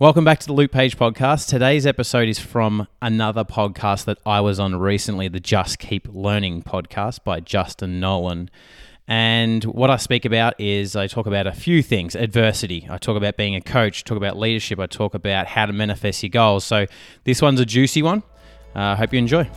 Welcome back to the Luke Page podcast. Today's episode is from another podcast that I was on recently, the Just Keep Learning podcast by Justin Nolan. And what I speak about is I talk about a few things adversity, I talk about being a coach, talk about leadership, I talk about how to manifest your goals. So this one's a juicy one. I uh, hope you enjoy.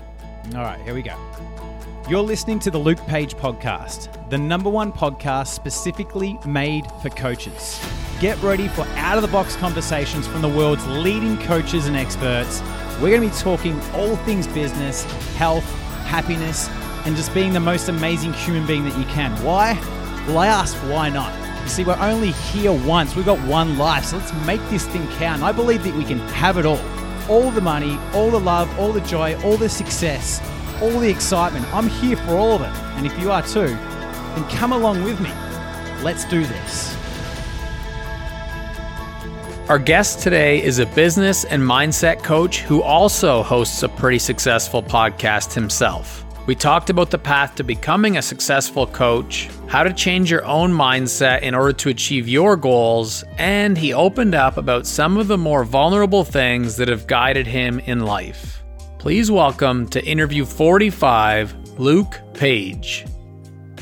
All right, here we go. You're listening to the Luke Page Podcast, the number one podcast specifically made for coaches. Get ready for out of the box conversations from the world's leading coaches and experts. We're going to be talking all things business, health, happiness, and just being the most amazing human being that you can. Why? Well, I ask, why not? You see, we're only here once. We've got one life, so let's make this thing count. I believe that we can have it all all the money, all the love, all the joy, all the success all the excitement. I'm here for all of it. And if you are too, then come along with me. Let's do this. Our guest today is a business and mindset coach who also hosts a pretty successful podcast himself. We talked about the path to becoming a successful coach, how to change your own mindset in order to achieve your goals, and he opened up about some of the more vulnerable things that have guided him in life. Please welcome to interview 45, Luke Page.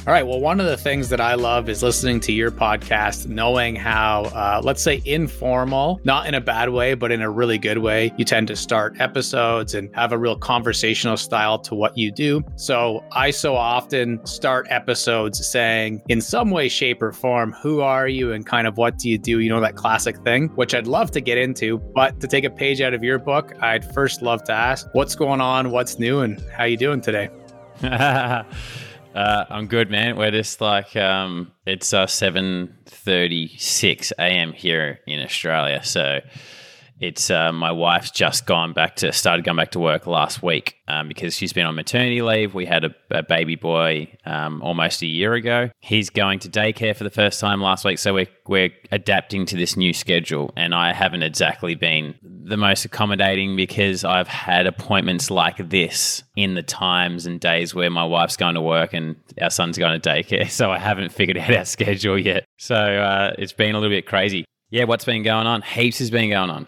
All right. Well, one of the things that I love is listening to your podcast, knowing how, uh, let's say, informal, not in a bad way, but in a really good way. You tend to start episodes and have a real conversational style to what you do. So I so often start episodes saying, in some way, shape, or form, who are you and kind of what do you do? You know, that classic thing, which I'd love to get into. But to take a page out of your book, I'd first love to ask, what's going on? What's new? And how you doing today? Uh, I'm good, man. We're just like um, it's uh, 7:36 a.m. here in Australia, so it's uh, my wife's just gone back to started going back to work last week um, because she's been on maternity leave. We had a, a baby boy um, almost a year ago. He's going to daycare for the first time last week, so we're we're adapting to this new schedule. And I haven't exactly been the most accommodating because I've had appointments like this in the times and days where my wife's going to work and our son's going to daycare. So I haven't figured out our schedule yet. So uh, it's been a little bit crazy. Yeah, what's been going on? Heaps has been going on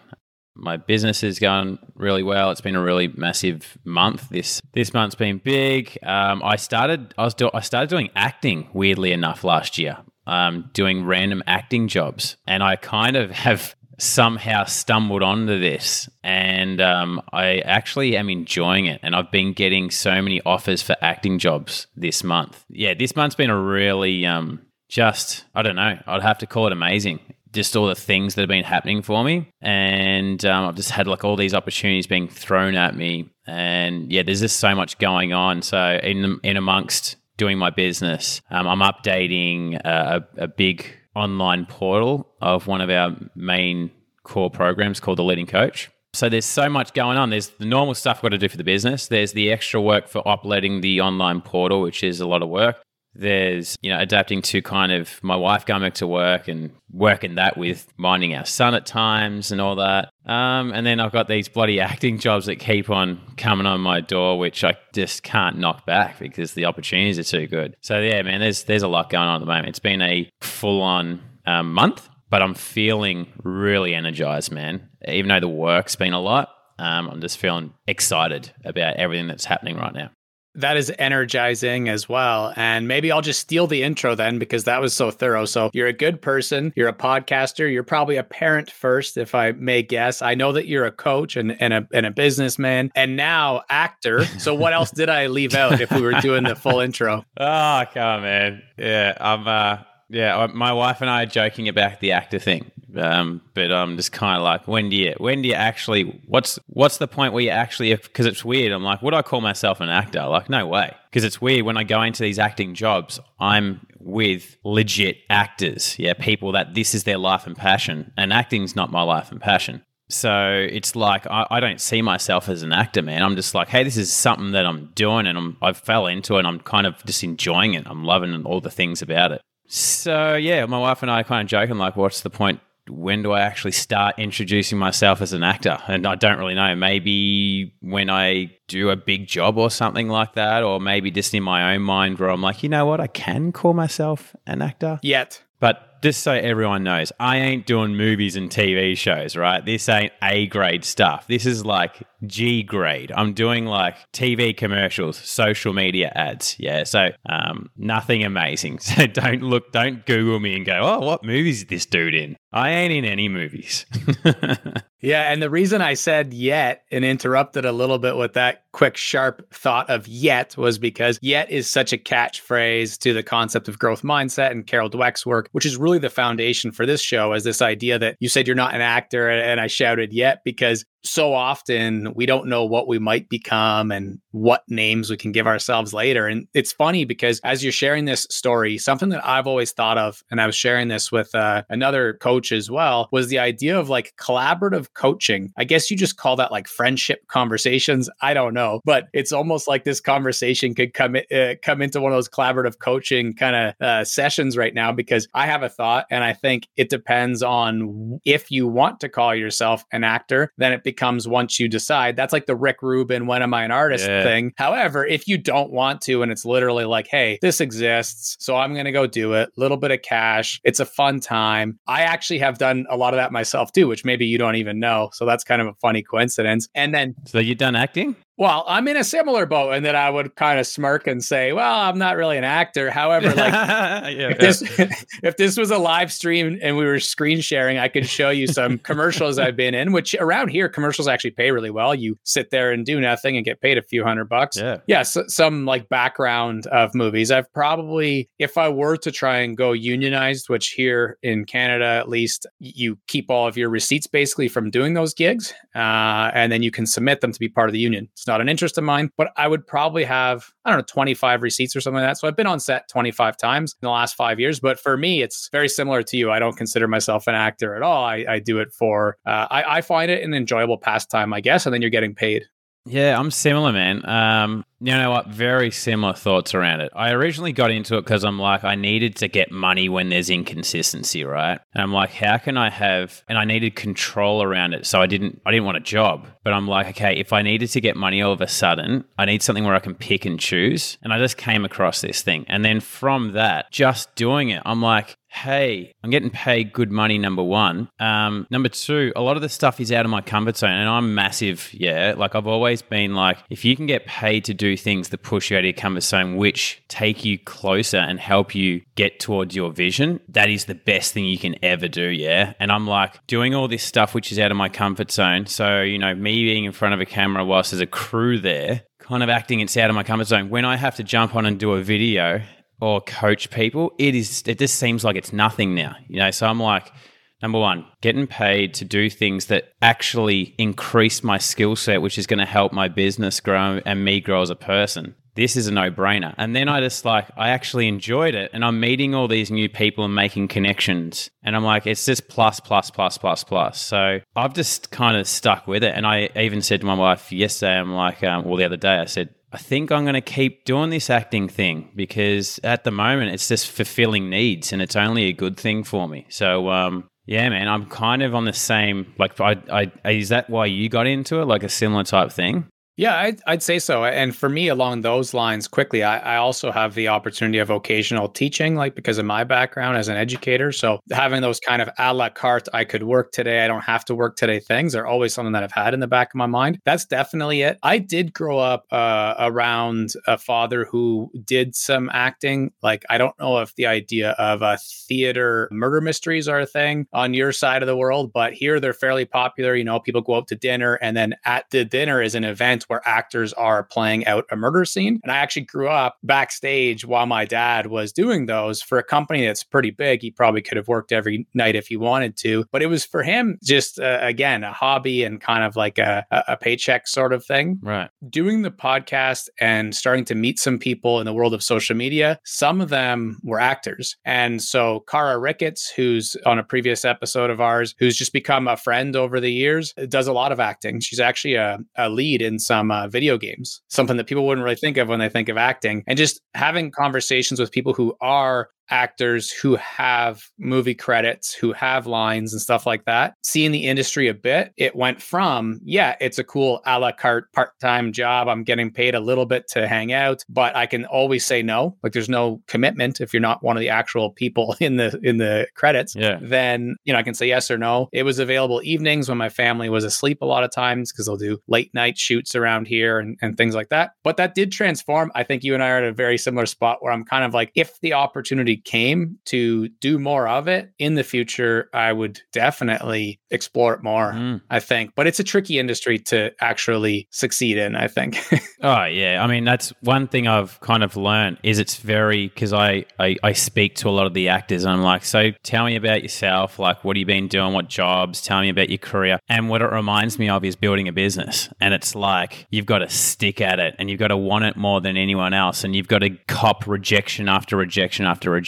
my business is going really well. It's been a really massive month. This this month's been big. Um, I started I was do, I started doing acting weirdly enough last year. Um, doing random acting jobs, and I kind of have somehow stumbled onto this, and um, I actually am enjoying it. And I've been getting so many offers for acting jobs this month. Yeah, this month's been a really um, just I don't know. I'd have to call it amazing just all the things that have been happening for me. And um, I've just had like all these opportunities being thrown at me. And yeah, there's just so much going on. So in in amongst doing my business, um, I'm updating a, a big online portal of one of our main core programs called the Leading Coach. So there's so much going on. There's the normal stuff I've got to do for the business. There's the extra work for uploading the online portal, which is a lot of work there's you know adapting to kind of my wife going back to work and working that with minding our son at times and all that. Um, and then i've got these bloody acting jobs that keep on coming on my door which i just can't knock back because the opportunities are too good. So yeah man there's there's a lot going on at the moment. It's been a full-on um, month but i'm feeling really energized man. Even though the work's been a lot um, i'm just feeling excited about everything that's happening right now that is energizing as well. And maybe I'll just steal the intro then because that was so thorough. So you're a good person. You're a podcaster. You're probably a parent first, if I may guess. I know that you're a coach and, and, a, and a businessman and now actor. So what else did I leave out if we were doing the full intro? Oh, come on, man. Yeah, I'm, uh, yeah, my wife and I are joking about the actor thing. Um, but I'm just kind of like, when do you, when do you actually, what's, what's the point where you actually, because it's weird. I'm like, would I call myself an actor? Like, no way. Because it's weird when I go into these acting jobs, I'm with legit actors. Yeah. People that this is their life and passion. And acting's not my life and passion. So it's like I, I, don't see myself as an actor, man. I'm just like, hey, this is something that I'm doing, and I'm I fell into it. and I'm kind of just enjoying it. I'm loving all the things about it. So yeah, my wife and I are kind of joking, like, what's the point when do I actually start introducing myself as an actor? And I don't really know. Maybe when I do a big job or something like that, or maybe just in my own mind where I'm like, you know what, I can call myself an actor. Yet. But just so everyone knows, I ain't doing movies and TV shows, right? This ain't A grade stuff. This is like G grade. I'm doing like TV commercials, social media ads. Yeah. So um, nothing amazing. So don't look, don't Google me and go, oh, what movies is this dude in? I ain't in any movies. yeah. And the reason I said yet and interrupted a little bit with that quick, sharp thought of yet was because yet is such a catchphrase to the concept of growth mindset and Carol Dweck's work, which is really the foundation for this show, as this idea that you said you're not an actor. And I shouted yet because so often we don't know what we might become and what names we can give ourselves later. And it's funny because as you're sharing this story, something that I've always thought of, and I was sharing this with uh, another coach as well, was the idea of like collaborative coaching. I guess you just call that like friendship conversations. I don't know, but it's almost like this conversation could come uh, come into one of those collaborative coaching kind of uh, sessions right now because I have a thought, and I think it depends on if you want to call yourself an actor, then it becomes once you decide. That's like the Rick Rubin, when am I an artist yeah. thing. However, if you don't want to, and it's literally like, hey, this exists, so I'm going to go do it, little bit of cash, it's a fun time. I actually have done a lot of that myself too, which maybe you don't even know. So that's kind of a funny coincidence. And then, so you've done acting? Well, I'm in a similar boat, and then I would kind of smirk and say, "Well, I'm not really an actor." However, like yeah, if this if this was a live stream and we were screen sharing, I could show you some commercials I've been in. Which around here, commercials actually pay really well. You sit there and do nothing and get paid a few hundred bucks. Yeah, yeah. So, some like background of movies. I've probably, if I were to try and go unionized, which here in Canada at least, you keep all of your receipts basically from doing those gigs, uh, and then you can submit them to be part of the union. It's not an interest of mine, but I would probably have, I don't know, 25 receipts or something like that. So I've been on set 25 times in the last five years. But for me, it's very similar to you. I don't consider myself an actor at all. I, I do it for, uh, I, I find it an enjoyable pastime, I guess. And then you're getting paid. Yeah, I'm similar, man. Um, you know what? Very similar thoughts around it. I originally got into it because I'm like, I needed to get money when there's inconsistency, right? And I'm like, how can I have? And I needed control around it, so I didn't. I didn't want a job, but I'm like, okay, if I needed to get money all of a sudden, I need something where I can pick and choose. And I just came across this thing, and then from that, just doing it, I'm like, hey, I'm getting paid good money, number one. Um, number two, a lot of the stuff is out of my comfort zone and I'm massive. Yeah. Like I've always been like, if you can get paid to do things that push you out of your comfort zone, which take you closer and help you get towards your vision, that is the best thing you can ever do. Yeah. And I'm like doing all this stuff, which is out of my comfort zone. So, you know, me being in front of a camera whilst there's a crew there, kind of acting it's out of my comfort zone. When I have to jump on and do a video or coach people, it is it just seems like it's nothing now. You know, so I'm like, number one, getting paid to do things that actually increase my skill set, which is going to help my business grow and me grow as a person. This is a no brainer. And then I just like, I actually enjoyed it. And I'm meeting all these new people and making connections. And I'm like, it's just plus, plus, plus, plus, plus. So I've just kind of stuck with it. And I even said to my wife yesterday, I'm like, um, well, the other day, I said, I think I'm going to keep doing this acting thing because at the moment it's just fulfilling needs and it's only a good thing for me. So, um, yeah, man, I'm kind of on the same. Like, I, I, is that why you got into it? Like a similar type thing? Yeah, I'd, I'd, say so. And for me, along those lines, quickly, I, I, also have the opportunity of occasional teaching, like because of my background as an educator. So having those kind of a la carte, I could work today, I don't have to work today things are always something that I've had in the back of my mind. That's definitely it. I did grow up uh, around a father who did some acting. Like, I don't know if the idea of a theater murder mysteries are a thing on your side of the world, but here they're fairly popular. You know, people go out to dinner, and then at the dinner is an event where actors are playing out a murder scene. And I actually grew up backstage while my dad was doing those for a company that's pretty big. He probably could have worked every night if he wanted to, but it was for him just, uh, again, a hobby and kind of like a, a paycheck sort of thing. Right. Doing the podcast and starting to meet some people in the world of social media, some of them were actors. And so Cara Ricketts, who's on a previous episode of ours, who's just become a friend over the years, does a lot of acting. She's actually a, a lead in some uh, video games, something that people wouldn't really think of when they think of acting. And just having conversations with people who are actors who have movie credits, who have lines and stuff like that. Seeing the industry a bit, it went from, yeah, it's a cool a la carte part time job. I'm getting paid a little bit to hang out, but I can always say no. Like there's no commitment if you're not one of the actual people in the in the credits. Yeah. Then, you know, I can say yes or no. It was available evenings when my family was asleep a lot of times because they'll do late night shoots around here and, and things like that. But that did transform. I think you and I are at a very similar spot where I'm kind of like, if the opportunity came to do more of it in the future, I would definitely explore it more, mm. I think. But it's a tricky industry to actually succeed in, I think. oh, yeah. I mean, that's one thing I've kind of learned is it's very, because I, I, I speak to a lot of the actors and I'm like, so tell me about yourself. Like, what have you been doing? What jobs? Tell me about your career. And what it reminds me of is building a business. And it's like, you've got to stick at it and you've got to want it more than anyone else. And you've got to cop rejection after rejection after rejection.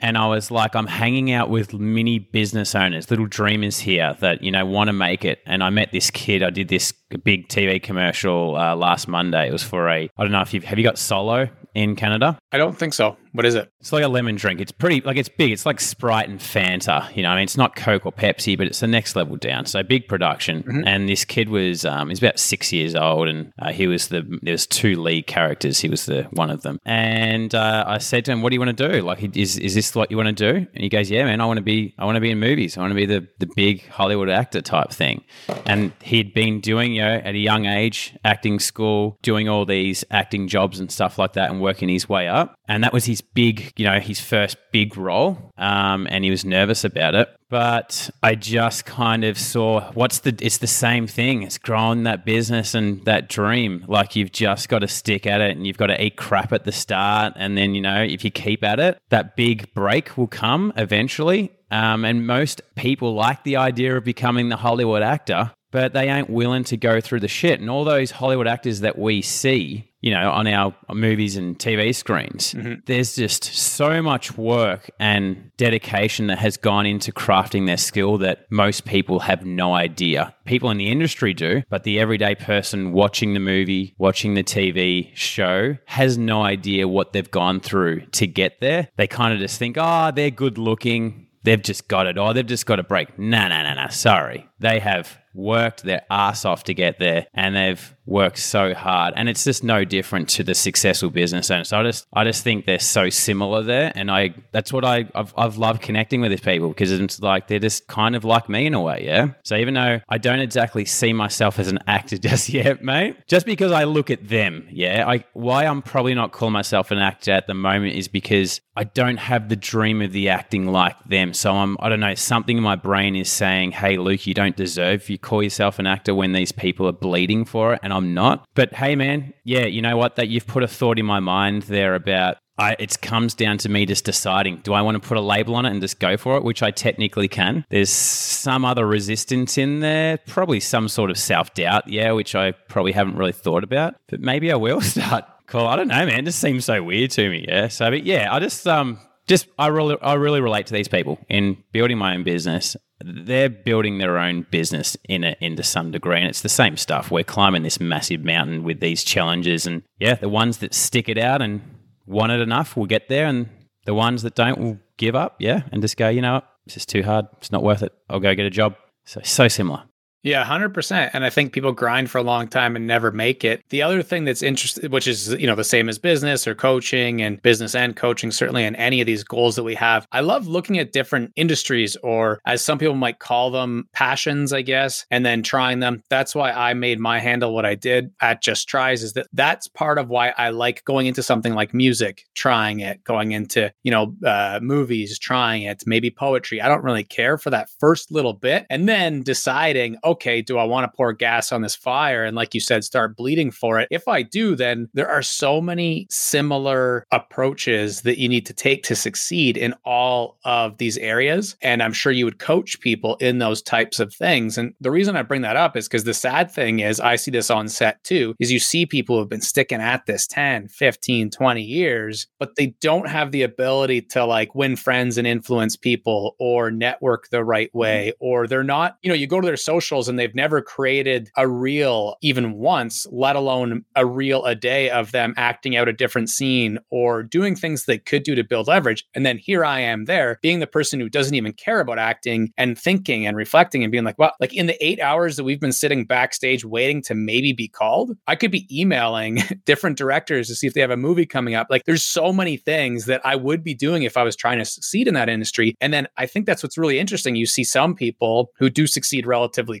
And I was like, I'm hanging out with mini business owners, little dreamers here that, you know, want to make it. And I met this kid. I did this big TV commercial uh, last Monday. It was for a, I don't know if you've, have you got Solo in Canada? I don't think so. What is it? It's like a lemon drink. It's pretty, like it's big. It's like Sprite and Fanta. You know, I mean, it's not Coke or Pepsi, but it's the next level down. So big production. Mm-hmm. And this kid was, um, he's about six years old, and uh, he was the. There's two lead characters. He was the one of them. And uh, I said to him, "What do you want to do? Like, is is this what you want to do?" And he goes, "Yeah, man. I want to be. I want to be in movies. I want to be the the big Hollywood actor type thing." And he'd been doing, you know, at a young age, acting school, doing all these acting jobs and stuff like that, and working his way up. And that was his big, you know, his first big role. Um, and he was nervous about it. But I just kind of saw what's the, it's the same thing. It's growing that business and that dream. Like you've just got to stick at it and you've got to eat crap at the start. And then, you know, if you keep at it, that big break will come eventually. Um, and most people like the idea of becoming the Hollywood actor, but they ain't willing to go through the shit. And all those Hollywood actors that we see, you know, on our movies and TV screens, mm-hmm. there's just so much work and dedication that has gone into crafting their skill that most people have no idea. People in the industry do, but the everyday person watching the movie, watching the TV show has no idea what they've gone through to get there. They kind of just think, oh, they're good looking. They've just got it. Oh, they've just got a break. No, no, no, no. Sorry. They have worked their ass off to get there and they've worked so hard. And it's just no different to the successful business owner so i just i just think they're so similar there. And i that's what i i've, I've loved connecting with these people because it's like they're just kind of like me in a way yeah? So even though i don't exactly see myself as an actor just yet mate just because i look at them yeah? I why i'm probably not calling myself an actor at the moment is because i don't have the dream of the acting like them. So i'm i don't know something in my brain is saying hey luke you don't deserve you call yourself an actor when these people are bleeding for it and I'm not. But hey, man, yeah, you know what? That you've put a thought in my mind there about I, it comes down to me just deciding do I want to put a label on it and just go for it, which I technically can. There's some other resistance in there, probably some sort of self doubt, yeah, which I probably haven't really thought about, but maybe I will start. Cool. I don't know, man. It just seems so weird to me. Yeah. So, but yeah, I just um just I really I really relate to these people in building my own business they're building their own business in it into some degree and it's the same stuff. We're climbing this massive mountain with these challenges and yeah the ones that stick it out and want it enough will get there and the ones that don't will give up yeah and just go you know what? This is too hard. It's not worth it. I'll go get a job. So so similar yeah, 100%. And I think people grind for a long time and never make it. The other thing that's interesting, which is, you know, the same as business or coaching and business and coaching, certainly in any of these goals that we have, I love looking at different industries or as some people might call them, passions, I guess, and then trying them. That's why I made my handle what I did at Just Tries is that that's part of why I like going into something like music, trying it, going into, you know, uh, movies, trying it, maybe poetry. I don't really care for that first little bit. And then deciding, okay, okay, do I want to pour gas on this fire? And like you said, start bleeding for it. If I do, then there are so many similar approaches that you need to take to succeed in all of these areas. And I'm sure you would coach people in those types of things. And the reason I bring that up is because the sad thing is, I see this on set too, is you see people who have been sticking at this 10, 15, 20 years, but they don't have the ability to like win friends and influence people or network the right mm-hmm. way, or they're not, you know, you go to their socials and they've never created a reel even once, let alone a reel a day of them acting out a different scene or doing things they could do to build leverage. And then here I am there being the person who doesn't even care about acting and thinking and reflecting and being like, well, like in the eight hours that we've been sitting backstage waiting to maybe be called, I could be emailing different directors to see if they have a movie coming up. Like there's so many things that I would be doing if I was trying to succeed in that industry. And then I think that's what's really interesting. You see some people who do succeed relatively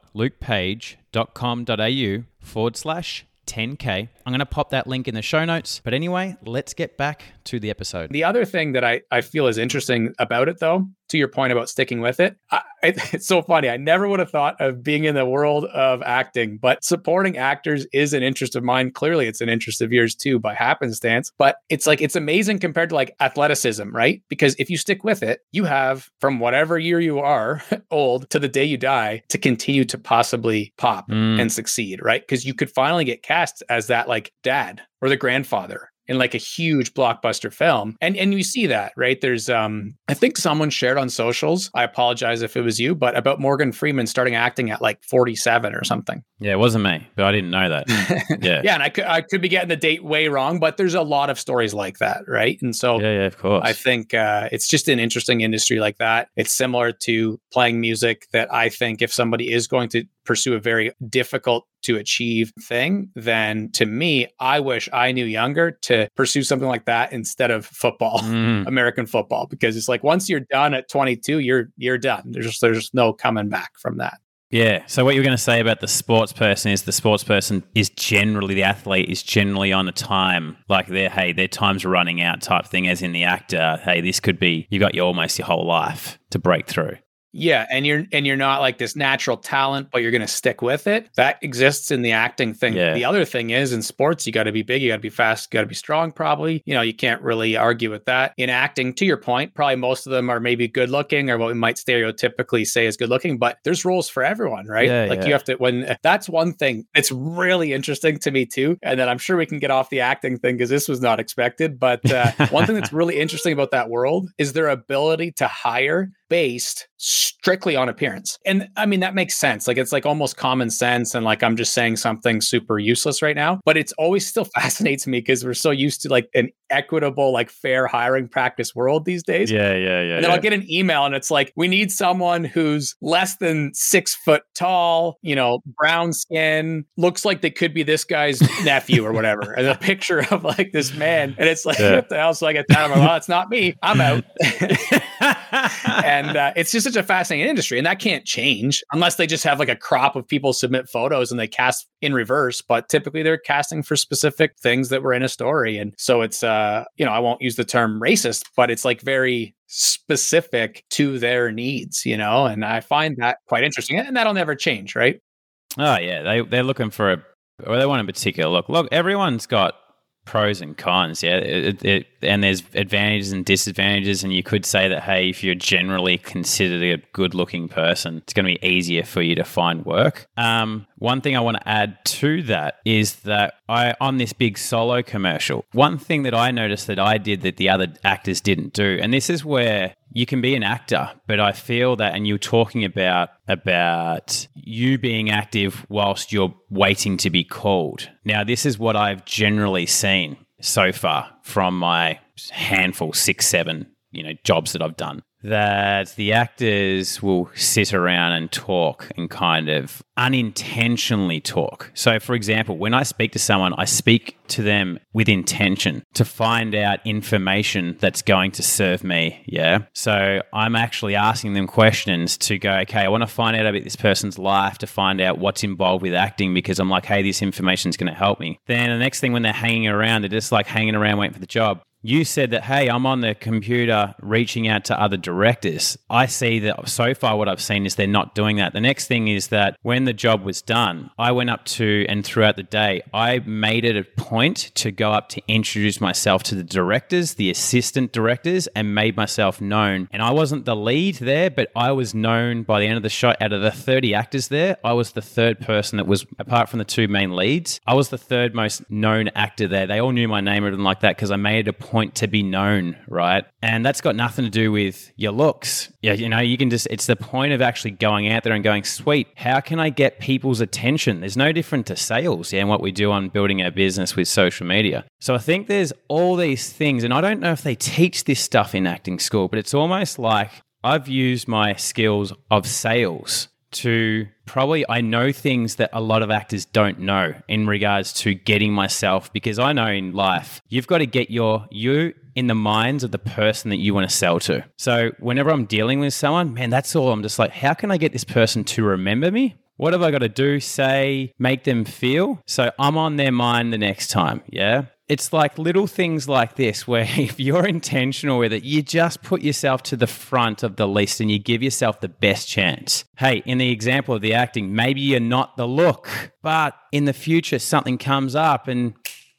www.lukepage.com.au forward slash 10K. I'm going to pop that link in the show notes. But anyway, let's get back to the episode. The other thing that I, I feel is interesting about it, though, to your point about sticking with it, I, it, it's so funny. I never would have thought of being in the world of acting, but supporting actors is an interest of mine. Clearly, it's an interest of yours too, by happenstance. But it's like, it's amazing compared to like athleticism, right? Because if you stick with it, you have from whatever year you are old to the day you die to continue to possibly pop Mm. and succeed, right? Because you could finally get cast as that like dad or the grandfather in like a huge blockbuster film. And and you see that, right? There's um I think someone shared on socials. I apologize if it was you, but about Morgan Freeman starting acting at like 47 or something. Yeah, it wasn't me, but I didn't know that. Yeah. yeah, and I could I could be getting the date way wrong, but there's a lot of stories like that, right? And so Yeah, yeah, of course. I think uh, it's just an interesting industry like that. It's similar to playing music that I think if somebody is going to pursue a very difficult to achieve thing, then to me, I wish I knew younger to pursue something like that instead of football, Mm. American football, because it's like once you're done at 22, you're you're done. There's just, there's no coming back from that. Yeah. So what you're going to say about the sports person is the sports person is generally the athlete is generally on a time like their hey their time's running out type thing. As in the actor, hey this could be you got your almost your whole life to break through. Yeah, and you're and you're not like this natural talent, but you're going to stick with it. That exists in the acting thing. Yeah. The other thing is in sports, you got to be big, you got to be fast, you got to be strong. Probably, you know, you can't really argue with that. In acting, to your point, probably most of them are maybe good looking or what we might stereotypically say is good looking. But there's roles for everyone, right? Yeah, like yeah. you have to. When that's one thing, it's really interesting to me too. And then I'm sure we can get off the acting thing because this was not expected. But uh, one thing that's really interesting about that world is their ability to hire based strictly on appearance. And I mean, that makes sense. Like, it's like almost common sense. And like, I'm just saying something super useless right now, but it's always still fascinates me because we're so used to like an equitable, like fair hiring practice world these days. Yeah, yeah, yeah. And then yeah. I'll get an email and it's like, we need someone who's less than six foot tall, you know, brown skin, looks like they could be this guy's nephew or whatever. And a picture of like this man. And it's like, Yeah. what the hell? So I get that. I'm like, well, it's not me. I'm out. and uh, it's just such a fascinating industry. And that can't change unless they just have like a crop of people submit photos and they cast in reverse. But typically they're casting for specific things that were in a story. And so it's, uh, Uh, you know, I won't use the term racist, but it's like very specific to their needs, you know, and I find that quite interesting. And that'll never change, right? Oh yeah, they they're looking for a or they want a particular look. Look, everyone's got pros and cons, yeah, it, it, and there's advantages and disadvantages. And you could say that hey, if you're generally considered a good-looking person, it's going to be easier for you to find work. Um, one thing I want to add to that is that I on this big solo commercial, one thing that I noticed that I did that the other actors didn't do, and this is where you can be an actor, but I feel that, and you're talking about about you being active whilst you're waiting to be called. Now, this is what I've generally seen so far from my handful, six, seven, you know, jobs that I've done. That the actors will sit around and talk and kind of unintentionally talk. So, for example, when I speak to someone, I speak to them with intention to find out information that's going to serve me. Yeah. So, I'm actually asking them questions to go, okay, I want to find out about this person's life to find out what's involved with acting because I'm like, hey, this information is going to help me. Then the next thing when they're hanging around, they're just like hanging around waiting for the job. You said that, hey, I'm on the computer reaching out to other directors. I see that so far what I've seen is they're not doing that. The next thing is that when the job was done, I went up to and throughout the day, I made it a point to go up to introduce myself to the directors, the assistant directors, and made myself known. And I wasn't the lead there, but I was known by the end of the shot. Out of the 30 actors there, I was the third person that was, apart from the two main leads, I was the third most known actor there. They all knew my name and like that because I made it a to be known, right? And that's got nothing to do with your looks. Yeah, you know, you can just, it's the point of actually going out there and going, sweet, how can I get people's attention? There's no different to sales, yeah, and what we do on building our business with social media. So I think there's all these things, and I don't know if they teach this stuff in acting school, but it's almost like I've used my skills of sales to probably I know things that a lot of actors don't know in regards to getting myself because I know in life you've got to get your you in the minds of the person that you want to sell to. So whenever I'm dealing with someone, man, that's all I'm just like, how can I get this person to remember me? What have I got to do, say, make them feel? So I'm on their mind the next time. Yeah it's like little things like this where if you're intentional with it, you just put yourself to the front of the list and you give yourself the best chance. Hey, in the example of the acting, maybe you're not the look, but in the future something comes up and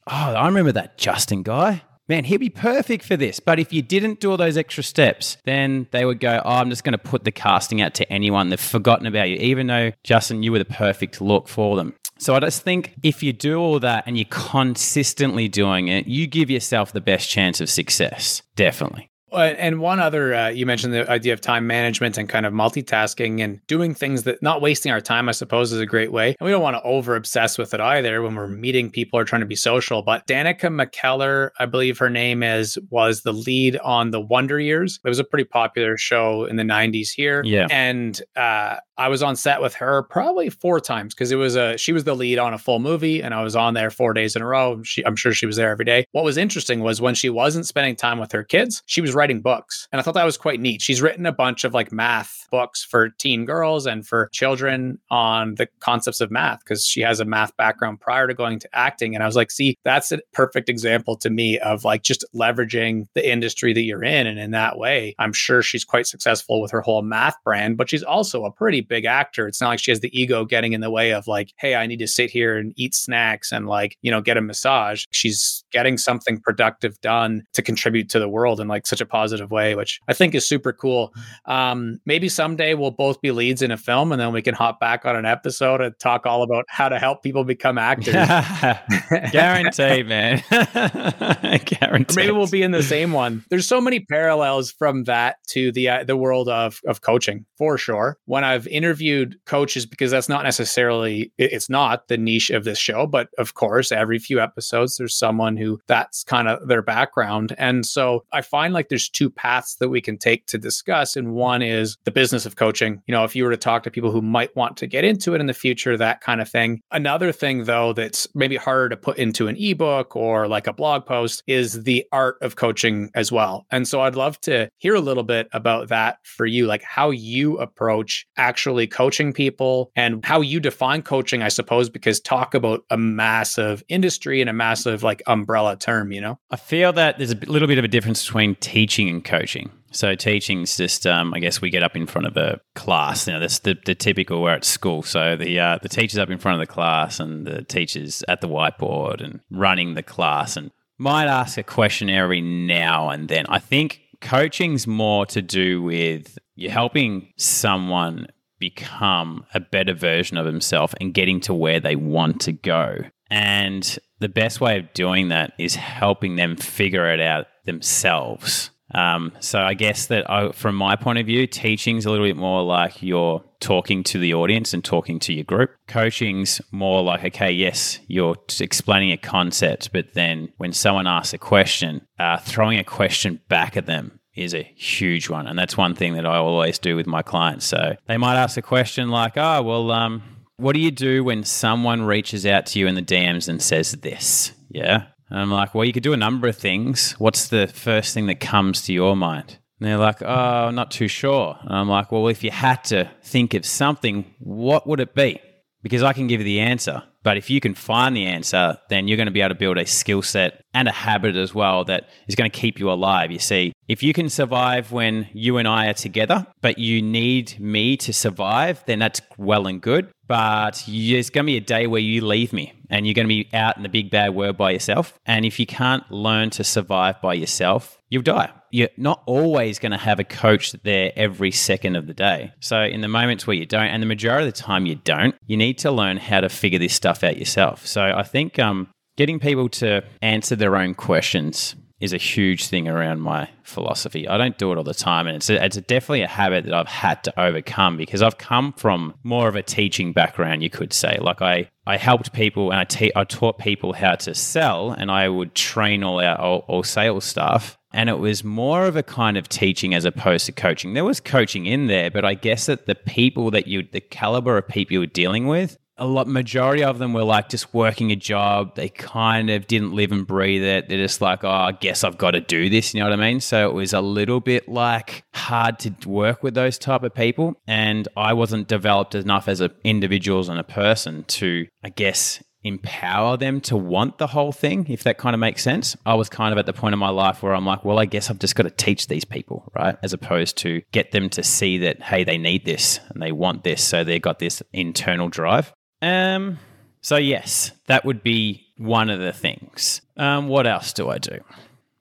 oh, I remember that Justin guy. Man, he'd be perfect for this. But if you didn't do all those extra steps, then they would go, Oh, I'm just going to put the casting out to anyone. They've forgotten about you, even though, Justin, you were the perfect look for them. So I just think if you do all that and you're consistently doing it, you give yourself the best chance of success. Definitely. And one other, uh, you mentioned the idea of time management and kind of multitasking and doing things that not wasting our time, I suppose, is a great way. And we don't want to over obsess with it either when we're meeting people or trying to be social. But Danica McKellar, I believe her name is, was the lead on The Wonder Years. It was a pretty popular show in the 90s here. Yeah. And uh, I was on set with her probably four times because it was a she was the lead on a full movie and I was on there four days in a row. She, I'm sure she was there every day. What was interesting was when she wasn't spending time with her kids, she was writing books. And I thought that was quite neat. She's written a bunch of like math books for teen girls and for children on the concepts of math because she has a math background prior to going to acting. And I was like, see, that's a perfect example to me of like just leveraging the industry that you're in. And in that way, I'm sure she's quite successful with her whole math brand, but she's also a pretty big actor. It's not like she has the ego getting in the way of like, hey, I need to sit here and eat snacks and like, you know, get a massage. She's getting something productive done to contribute to the world in like such a positive way, which I think is super cool. Um, maybe someday we'll both be leads in a film and then we can hop back on an episode and talk all about how to help people become actors. Guaranteed, man. Guaranteed. Or maybe we'll be in the same one. There's so many parallels from that to the uh, the world of of coaching for sure. When I've interviewed coaches, because that's not necessarily it's not the niche of this show, but of course, every few episodes there's someone who that's kind of their background, and so I find like there's two paths that we can take to discuss, and one is the business of coaching. You know, if you were to talk to people who might want to get into it in the future, that kind of thing. Another thing though that's maybe harder to put into an ebook or like a blog post is the art of coaching as well. And so I'd love to hear a little bit about that for you, like how you approach actually coaching people and how you define coaching, I suppose, because talk about a massive industry and a massive like umbrella term, you know? I feel that there's a little bit of a difference between teaching and coaching. So teaching's just, um, I guess, we get up in front of a class. You know, that's the, the typical we're at school. So the uh, the teacher's up in front of the class, and the teacher's at the whiteboard and running the class, and might ask a question every now and then. I think coaching's more to do with you're helping someone become a better version of himself and getting to where they want to go. And the best way of doing that is helping them figure it out themselves. Um, so I guess that I, from my point of view, teaching's a little bit more like you're talking to the audience and talking to your group. Coaching's more like, okay, yes, you're explaining a concept, but then when someone asks a question, uh, throwing a question back at them is a huge one. And that's one thing that I always do with my clients. So they might ask a question like, oh, well, um, what do you do when someone reaches out to you in the DMs and says this? Yeah. And I'm like, well, you could do a number of things. What's the first thing that comes to your mind? And they're like, oh, I'm not too sure. And I'm like, well, if you had to think of something, what would it be? because I can give you the answer. But if you can find the answer, then you're going to be able to build a skill set and a habit as well that is going to keep you alive. You see, if you can survive when you and I are together, but you need me to survive, then that's well and good. But there's going to be a day where you leave me and you're going to be out in the big bad world by yourself. And if you can't learn to survive by yourself, you'll die. You're not always going to have a coach there every second of the day. So, in the moments where you don't, and the majority of the time you don't, you need to learn how to figure this stuff out yourself. So, I think um, getting people to answer their own questions is a huge thing around my philosophy. I don't do it all the time, and it's a, it's a definitely a habit that I've had to overcome because I've come from more of a teaching background, you could say. Like I I helped people and I te- I taught people how to sell, and I would train all our all, all sales staff. And it was more of a kind of teaching as opposed to coaching. There was coaching in there, but I guess that the people that you, the caliber of people you were dealing with, a lot majority of them were like just working a job they kind of didn't live and breathe it they're just like oh i guess i've got to do this you know what i mean so it was a little bit like hard to work with those type of people and i wasn't developed enough as an individual and a person to i guess empower them to want the whole thing, if that kind of makes sense. I was kind of at the point in my life where I'm like, well, I guess I've just got to teach these people, right? As opposed to get them to see that, hey, they need this and they want this. So they've got this internal drive. Um, so yes, that would be one of the things. Um, what else do I do?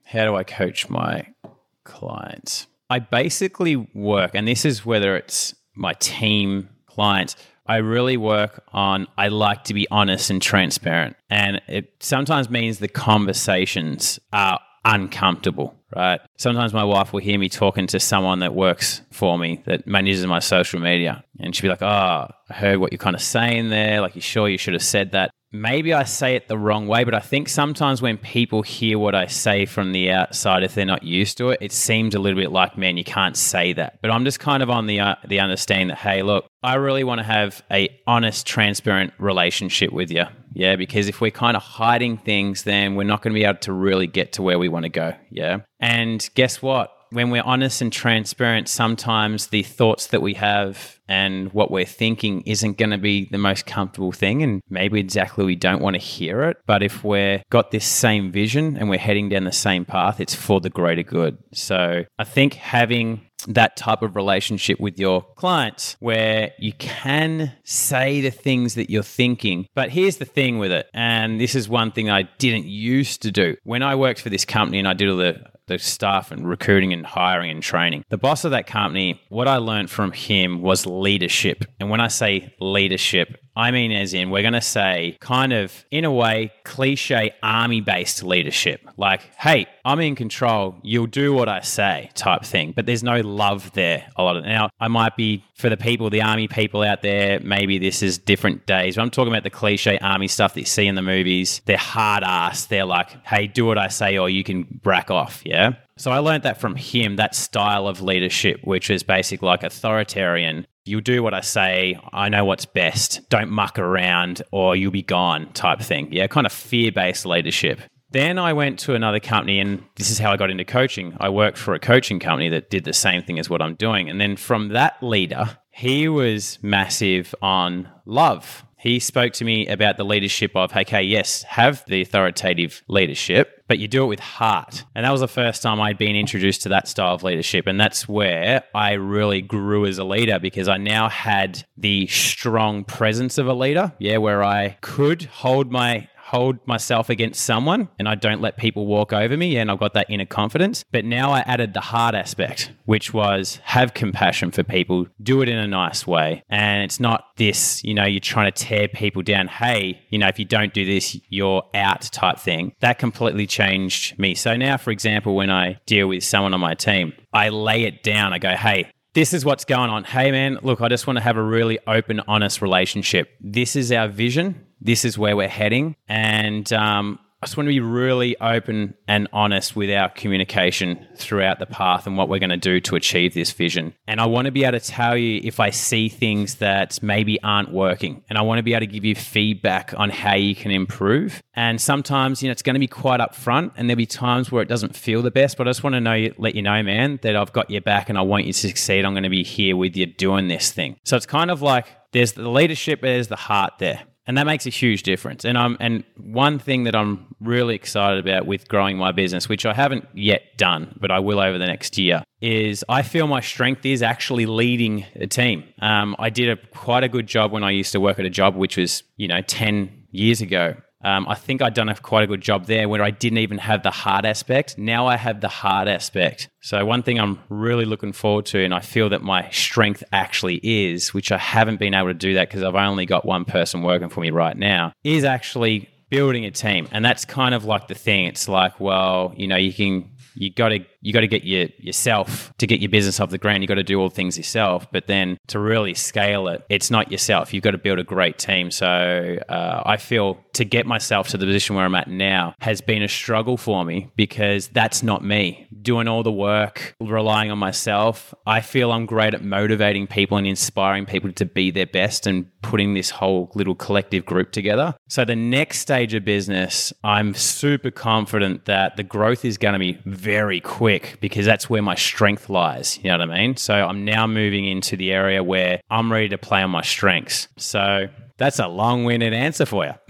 How do I coach my clients? I basically work, and this is whether it's my team, clients. I really work on I like to be honest and transparent. And it sometimes means the conversations are uncomfortable, right? Sometimes my wife will hear me talking to someone that works for me that manages my social media. And she'll be like, Oh, I heard what you're kind of saying there. Like, you sure you should have said that? Maybe I say it the wrong way, but I think sometimes when people hear what I say from the outside, if they're not used to it, it seems a little bit like, man, you can't say that. But I'm just kind of on the uh, the understanding that, hey, look, I really want to have a honest, transparent relationship with you. Yeah, because if we're kind of hiding things, then we're not going to be able to really get to where we want to go. Yeah. And guess what? when we're honest and transparent, sometimes the thoughts that we have and what we're thinking isn't going to be the most comfortable thing. And maybe exactly we don't want to hear it. But if we're got this same vision and we're heading down the same path, it's for the greater good. So I think having that type of relationship with your clients where you can say the things that you're thinking. But here's the thing with it, and this is one thing I didn't used to do. When I worked for this company and I did all the the staff and recruiting and hiring and training. The boss of that company, what I learned from him was leadership. And when I say leadership, I mean, as in, we're going to say, kind of, in a way, cliche army based leadership. Like, hey, I'm in control. You'll do what I say, type thing. But there's no love there a lot of Now, I might be, for the people, the army people out there, maybe this is different days. But I'm talking about the cliche army stuff that you see in the movies. They're hard ass. They're like, hey, do what I say or you can brack off. Yeah. So I learned that from him, that style of leadership, which is basically like authoritarian. You do what I say. I know what's best. Don't muck around or you'll be gone type thing. Yeah, kind of fear based leadership. Then I went to another company, and this is how I got into coaching. I worked for a coaching company that did the same thing as what I'm doing. And then from that leader, he was massive on love he spoke to me about the leadership of, okay, yes, have the authoritative leadership, but you do it with heart. And that was the first time I'd been introduced to that style of leadership. And that's where I really grew as a leader because I now had the strong presence of a leader. Yeah, where I could hold my hold myself against someone and I don't let people walk over me and I've got that inner confidence. But now I added the hard aspect, which was have compassion for people, do it in a nice way. And it's not this, you know, you're trying to tear people down. Hey, you know, if you don't do this, you're out type thing. That completely changed me. So now, for example, when I deal with someone on my team, I lay it down. I go, hey, this is what's going on. Hey, man, look, I just want to have a really open, honest relationship. This is our vision this is where we're heading. And um, I just want to be really open and honest with our communication throughout the path and what we're going to do to achieve this vision. And I want to be able to tell you if I see things that maybe aren't working. And I want to be able to give you feedback on how you can improve. And sometimes, you know, it's going to be quite upfront and there'll be times where it doesn't feel the best, but I just want to know, let you know, man, that I've got your back and I want you to succeed. I'm going to be here with you doing this thing. So it's kind of like there's the leadership, there's the heart there and that makes a huge difference. And I'm and one thing that I'm really excited about with growing my business, which I haven't yet done, but I will over the next year, is I feel my strength is actually leading a team. Um, I did a quite a good job when I used to work at a job which was you know ten years ago, um, I think I'd done a quite a good job there where I didn't even have the hard aspect. Now I have the hard aspect. So, one thing I'm really looking forward to, and I feel that my strength actually is, which I haven't been able to do that because I've only got one person working for me right now, is actually building a team. And that's kind of like the thing. It's like, well, you know, you can you got to you got to get your yourself to get your business off the ground. You got to do all things yourself, but then to really scale it, it's not yourself. You've got to build a great team. So uh, I feel to get myself to the position where I'm at now has been a struggle for me because that's not me doing all the work, relying on myself. I feel I'm great at motivating people and inspiring people to be their best and putting this whole little collective group together. So the next stage of business, I'm super confident that the growth is going to be very quick because that's where my strength lies. You know what I mean? So I'm now moving into the area where I'm ready to play on my strengths. So that's a long-winded answer for you.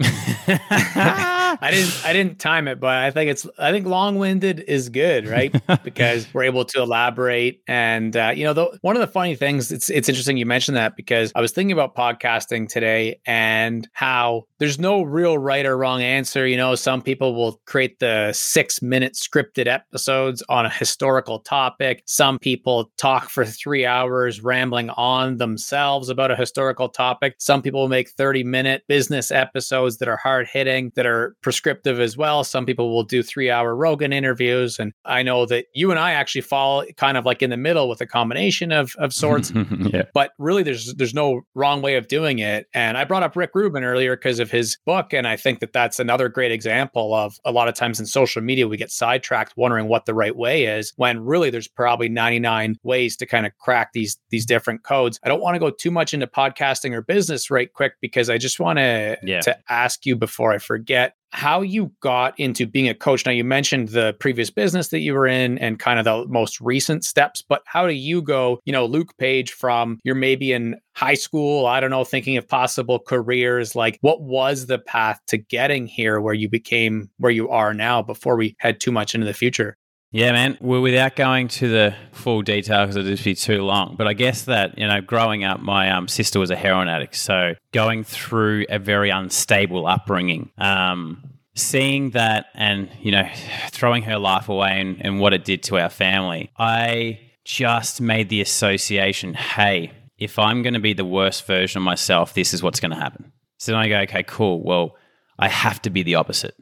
I didn't I didn't time it, but I think it's I think long-winded is good, right? because we're able to elaborate and uh, you know the, one of the funny things it's it's interesting you mentioned that because I was thinking about podcasting today and how there's no real right or wrong answer. You know, some people will create the six minute scripted episodes on a historical topic. Some people talk for three hours rambling on themselves about a historical topic. Some people make 30 minute business episodes that are hard hitting, that are prescriptive as well. Some people will do three hour Rogan interviews. And I know that you and I actually fall kind of like in the middle with a combination of, of sorts. yeah. But really, there's there's no wrong way of doing it. And I brought up Rick Rubin earlier because of his book. And I think that that's another great example of a lot of times in social media, we get sidetracked wondering what the right way is when really there's probably 99 ways to kind of crack these, these different codes. I don't want to go too much into podcasting or business right quick because I just want to, yeah. to ask you before I forget how you got into being a coach. Now, you mentioned the previous business that you were in and kind of the most recent steps, but how do you go, you know, Luke Page from you're maybe in high school, I don't know, thinking of possible careers, like what was the path to getting here where you became where you are now before we head too much into the future? Yeah, man. Well, without going to the full detail because it'd just be too long, but I guess that you know, growing up, my um, sister was a heroin addict, so going through a very unstable upbringing, um, seeing that, and you know, throwing her life away and, and what it did to our family, I just made the association: Hey, if I'm going to be the worst version of myself, this is what's going to happen. So then I go, okay, cool. Well, I have to be the opposite.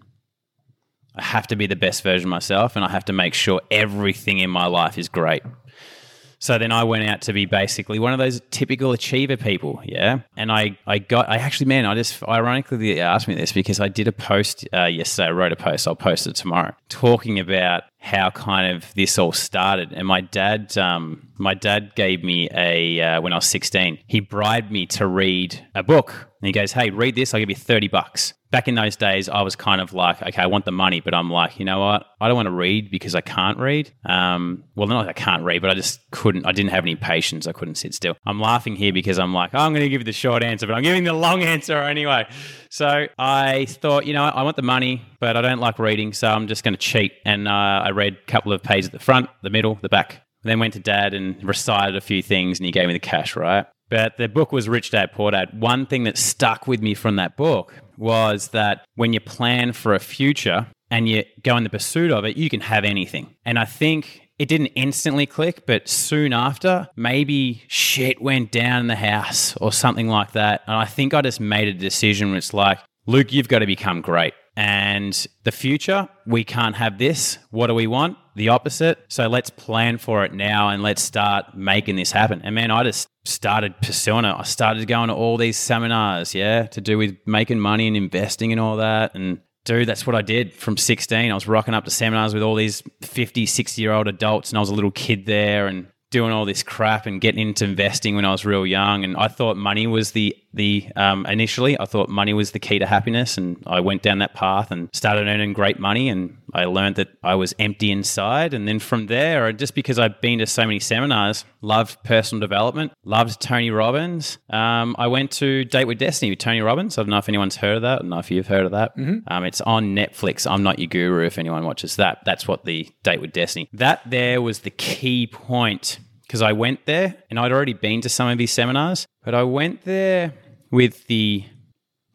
I have to be the best version of myself and I have to make sure everything in my life is great. So then I went out to be basically one of those typical achiever people, yeah. And I, I got, I actually, man, I just ironically asked me this because I did a post uh, yesterday. I wrote a post. I'll post it tomorrow, talking about how kind of this all started. And my dad, um, my dad gave me a uh, when I was sixteen. He bribed me to read a book, and he goes, "Hey, read this. I'll give you thirty bucks." Back in those days, I was kind of like, okay, I want the money, but I'm like, you know what? I don't want to read because I can't read. Um, well, not I can't read, but I just couldn't. I didn't have any patience. I couldn't sit still. I'm laughing here because I'm like, oh, I'm going to give you the short answer, but I'm giving the long answer anyway. So I thought, you know, I want the money, but I don't like reading, so I'm just going to cheat. And uh, I read a couple of pages at the front, the middle, the back. Then went to dad and recited a few things, and he gave me the cash, right? But the book was Rich Dad Poor Dad. One thing that stuck with me from that book was that when you plan for a future and you go in the pursuit of it, you can have anything. And I think it didn't instantly click, but soon after, maybe shit went down in the house or something like that. And I think I just made a decision where it's like, Luke, you've got to become great. And the future, we can't have this. What do we want? The opposite. So let's plan for it now and let's start making this happen. And man, I just started pursuing it. I started going to all these seminars, yeah, to do with making money and investing and all that. And dude, that's what I did from 16. I was rocking up to seminars with all these 50, 60 year old adults, and I was a little kid there and doing all this crap and getting into investing when I was real young. And I thought money was the the um, initially I thought money was the key to happiness, and I went down that path and started earning great money. And I learned that I was empty inside. And then from there, just because I've been to so many seminars, loved personal development, loved Tony Robbins. Um, I went to Date with Destiny with Tony Robbins. I don't know if anyone's heard of that. I don't know if you've heard of that. Mm-hmm. Um, it's on Netflix. I'm not your guru. If anyone watches that, that's what the Date with Destiny. That there was the key point because I went there and I'd already been to some of these seminars, but I went there with the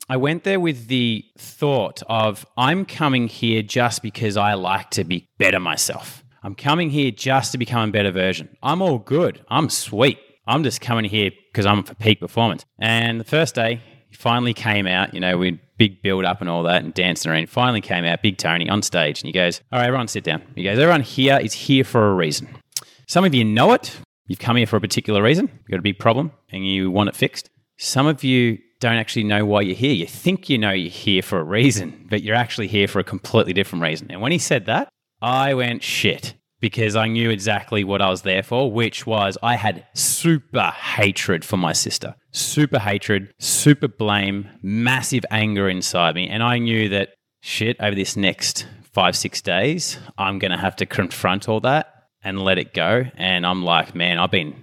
I went there with the thought of I'm coming here just because I like to be better myself. I'm coming here just to become a better version. I'm all good. I'm sweet. I'm just coming here because I'm for peak performance. And the first day, he finally came out, you know, we big build up and all that and dancing around. Finally came out, Big Tony, on stage, and he goes, All right, everyone sit down. He goes, Everyone here is here for a reason. Some of you know it. You've come here for a particular reason. You've got a big problem and you want it fixed. Some of you don't actually know why you're here. You think you know you're here for a reason, but you're actually here for a completely different reason. And when he said that, I went shit because I knew exactly what I was there for, which was I had super hatred for my sister, super hatred, super blame, massive anger inside me. And I knew that shit over this next five, six days, I'm going to have to confront all that and let it go. And I'm like, man, I've been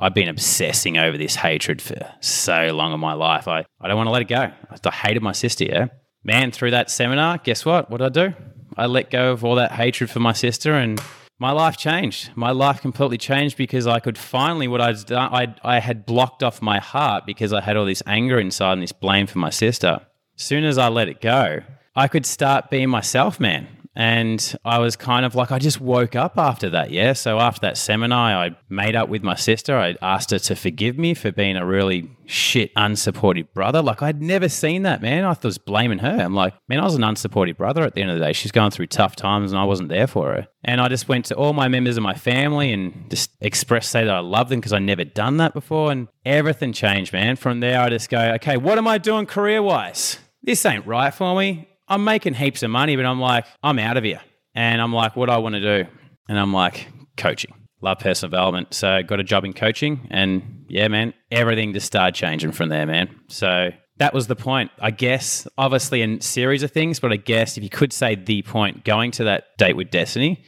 I've been obsessing over this hatred for so long in my life. I, I don't want to let it go. I hated my sister, yeah. Man, through that seminar, guess what? What did I do? I let go of all that hatred for my sister and my life changed. My life completely changed because I could finally what I'd done I I had blocked off my heart because I had all this anger inside and this blame for my sister. As soon as I let it go, I could start being myself, man. And I was kind of like, I just woke up after that. Yeah. So after that seminar, I made up with my sister. I asked her to forgive me for being a really shit, unsupportive brother. Like, I'd never seen that, man. I was blaming her. I'm like, man, I was an unsupportive brother at the end of the day. She's going through tough times and I wasn't there for her. And I just went to all my members of my family and just expressed, say that I love them because I never done that before. And everything changed, man. From there, I just go, okay, what am I doing career wise? This ain't right for me. I'm making heaps of money, but I'm like, I'm out of here. And I'm like, what do I want to do? And I'm like, coaching. Love personal development. So got a job in coaching and yeah, man, everything just started changing from there, man. So that was the point. I guess obviously a series of things, but I guess if you could say the point, going to that date with Destiny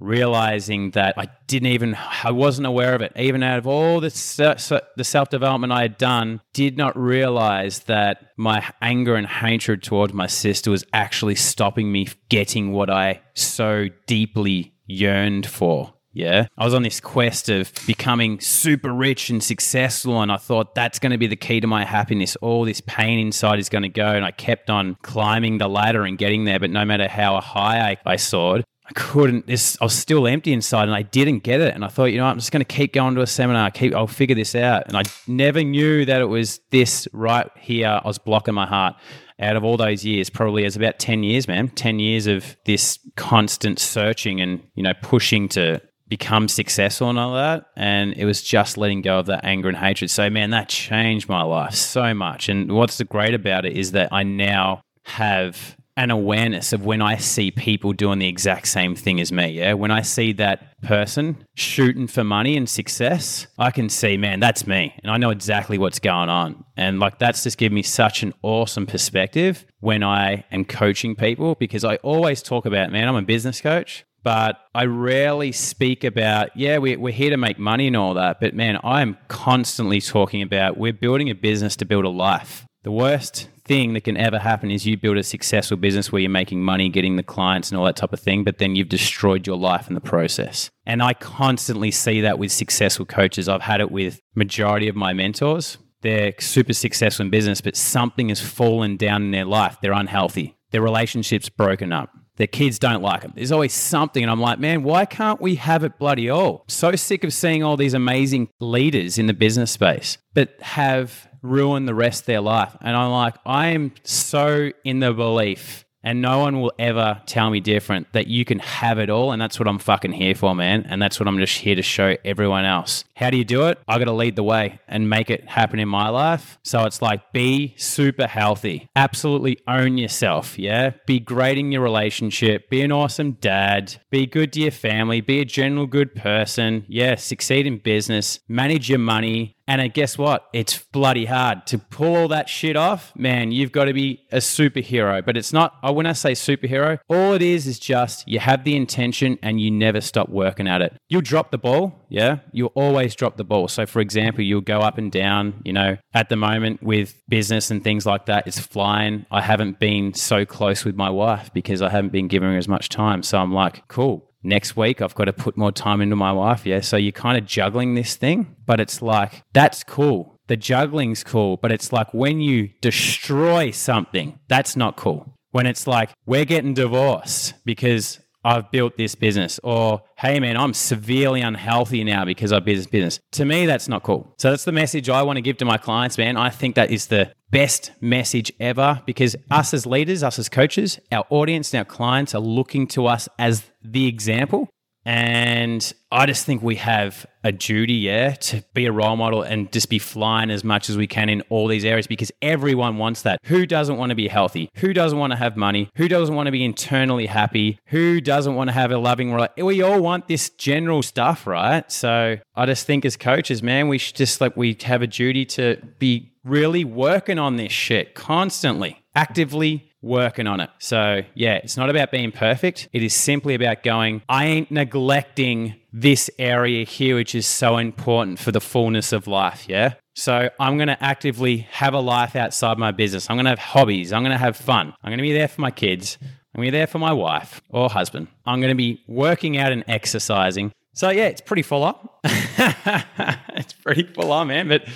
realizing that I didn't even, I wasn't aware of it. Even out of all the, the self development I had done, did not realize that my anger and hatred towards my sister was actually stopping me getting what I so deeply yearned for. Yeah. I was on this quest of becoming super rich and successful. And I thought that's going to be the key to my happiness. All this pain inside is going to go. And I kept on climbing the ladder and getting there. But no matter how high I, I soared, I couldn't. This I was still empty inside, and I didn't get it. And I thought, you know, I'm just going to keep going to a seminar. Keep, I'll figure this out. And I never knew that it was this right here. I was blocking my heart. Out of all those years, probably as about ten years, man, ten years of this constant searching and you know pushing to become successful and all that. And it was just letting go of that anger and hatred. So, man, that changed my life so much. And what's great about it is that I now have an awareness of when I see people doing the exact same thing as me. Yeah. When I see that person shooting for money and success, I can see, man, that's me. And I know exactly what's going on. And like that's just given me such an awesome perspective when I am coaching people because I always talk about, man, I'm a business coach. But I rarely speak about, yeah, we, we're here to make money and all that. But man, I am constantly talking about we're building a business to build a life. The worst thing that can ever happen is you build a successful business where you're making money, getting the clients and all that type of thing, but then you've destroyed your life in the process. And I constantly see that with successful coaches. I've had it with majority of my mentors. They're super successful in business, but something has fallen down in their life. They're unhealthy. Their relationships broken up. Their kids don't like them. There's always something. And I'm like, man, why can't we have it bloody all? So sick of seeing all these amazing leaders in the business space, but have ruined the rest of their life. And I'm like, I am so in the belief And no one will ever tell me different that you can have it all. And that's what I'm fucking here for, man. And that's what I'm just here to show everyone else. How do you do it? I got to lead the way and make it happen in my life. So it's like be super healthy, absolutely own yourself. Yeah. Be great in your relationship, be an awesome dad, be good to your family, be a general good person. Yeah. Succeed in business, manage your money, and guess what? It's bloody hard to pull all that shit off. Man, you've got to be a superhero. But it's not, I when I say superhero, all it is is just you have the intention and you never stop working at it. You'll drop the ball. Yeah. You'll always drop the ball. So, for example, you'll go up and down. You know, at the moment with business and things like that, it's flying. I haven't been so close with my wife because I haven't been giving her as much time. So I'm like, cool next week I've got to put more time into my wife. Yeah. So you're kind of juggling this thing, but it's like, that's cool. The juggling's cool, but it's like when you destroy something, that's not cool. When it's like, we're getting divorced because I've built this business, or hey man, I'm severely unhealthy now because I built this business. To me, that's not cool. So that's the message I want to give to my clients, man. I think that is the best message ever because us as leaders, us as coaches, our audience and our clients are looking to us as the example. And I just think we have a duty, yeah, to be a role model and just be flying as much as we can in all these areas because everyone wants that. Who doesn't want to be healthy? Who doesn't want to have money? Who doesn't want to be internally happy? Who doesn't want to have a loving relationship? We all want this general stuff, right? So I just think as coaches, man, we should just like we have a duty to be really working on this shit constantly, actively working on it. So, yeah, it's not about being perfect. It is simply about going, I ain't neglecting this area here, which is so important for the fullness of life. Yeah. So, I'm going to actively have a life outside my business. I'm going to have hobbies. I'm going to have fun. I'm going to be there for my kids. I'm going to be there for my wife or husband. I'm going to be working out and exercising. So, yeah, it's pretty full up. it's pretty full on, man. But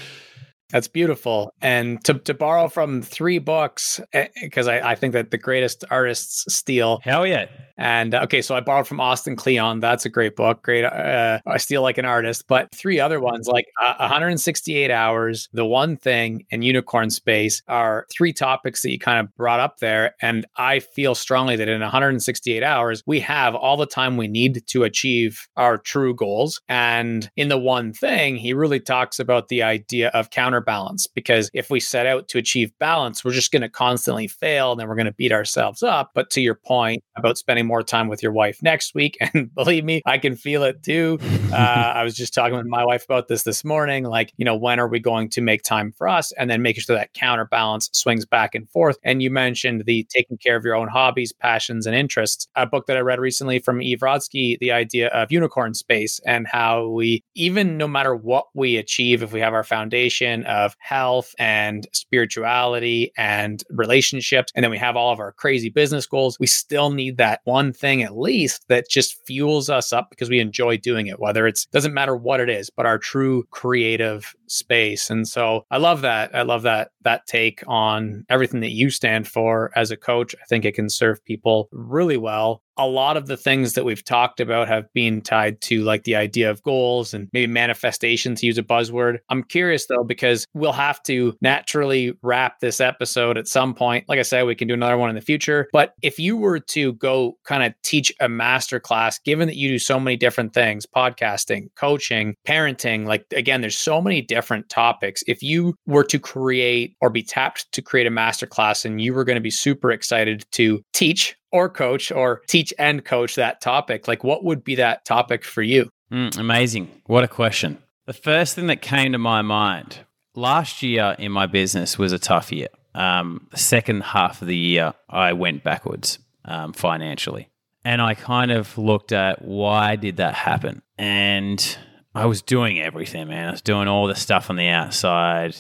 that's beautiful. And to, to borrow from three books, because eh, I, I think that the greatest artists steal. Hell yeah. And uh, okay, so I borrowed from Austin Kleon. That's a great book. Great. Uh, I steal like an artist. But three other ones, like uh, 168 Hours, The One Thing, and Unicorn Space, are three topics that you kind of brought up there. And I feel strongly that in 168 hours, we have all the time we need to achieve our true goals. And in The One Thing, he really talks about the idea of counterbalance because if we set out to achieve balance, we're just going to constantly fail and then we're going to beat ourselves up. But to your point about spending more time with your wife next week. And believe me, I can feel it too. Uh, I was just talking with my wife about this this morning. Like, you know, when are we going to make time for us? And then making sure that counterbalance swings back and forth. And you mentioned the taking care of your own hobbies, passions, and interests. A book that I read recently from Eve Rodsky, the idea of unicorn space and how we, even no matter what we achieve, if we have our foundation of health and spirituality and relationships, and then we have all of our crazy business goals, we still need that one one thing at least that just fuels us up because we enjoy doing it, whether it's doesn't matter what it is, but our true creative space. And so I love that. I love that that take on everything that you stand for as a coach. I think it can serve people really well a lot of the things that we've talked about have been tied to like the idea of goals and maybe manifestation to use a buzzword. I'm curious though, because we'll have to naturally wrap this episode at some point. Like I said, we can do another one in the future. But if you were to go kind of teach a master class, given that you do so many different things podcasting, coaching, parenting like again, there's so many different topics. If you were to create or be tapped to create a master class and you were going to be super excited to teach or coach or teach and coach that topic, like what would be that topic for you? Mm, amazing. What a question. The first thing that came to my mind last year in my business was a tough year. Um, the second half of the year, I went backwards um, financially. And I kind of looked at why did that happen? And I was doing everything, man. I was doing all the stuff on the outside,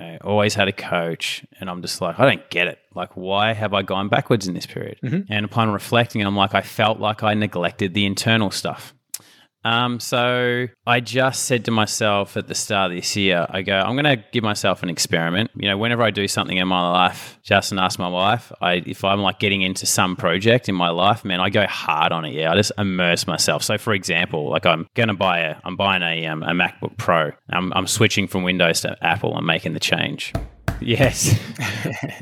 know, always had a coach, and I'm just like, I don't get it. Like, why have I gone backwards in this period? Mm-hmm. And upon reflecting, I'm like, I felt like I neglected the internal stuff. Um, so I just said to myself at the start of this year, I go, I'm going to give myself an experiment. You know, whenever I do something in my life, just and ask my wife, I if I'm like getting into some project in my life, man, I go hard on it. Yeah, I just immerse myself. So, for example, like I'm going to buy a, I'm buying a, um, a MacBook Pro. I'm, I'm switching from Windows to Apple. I'm making the change. Yes.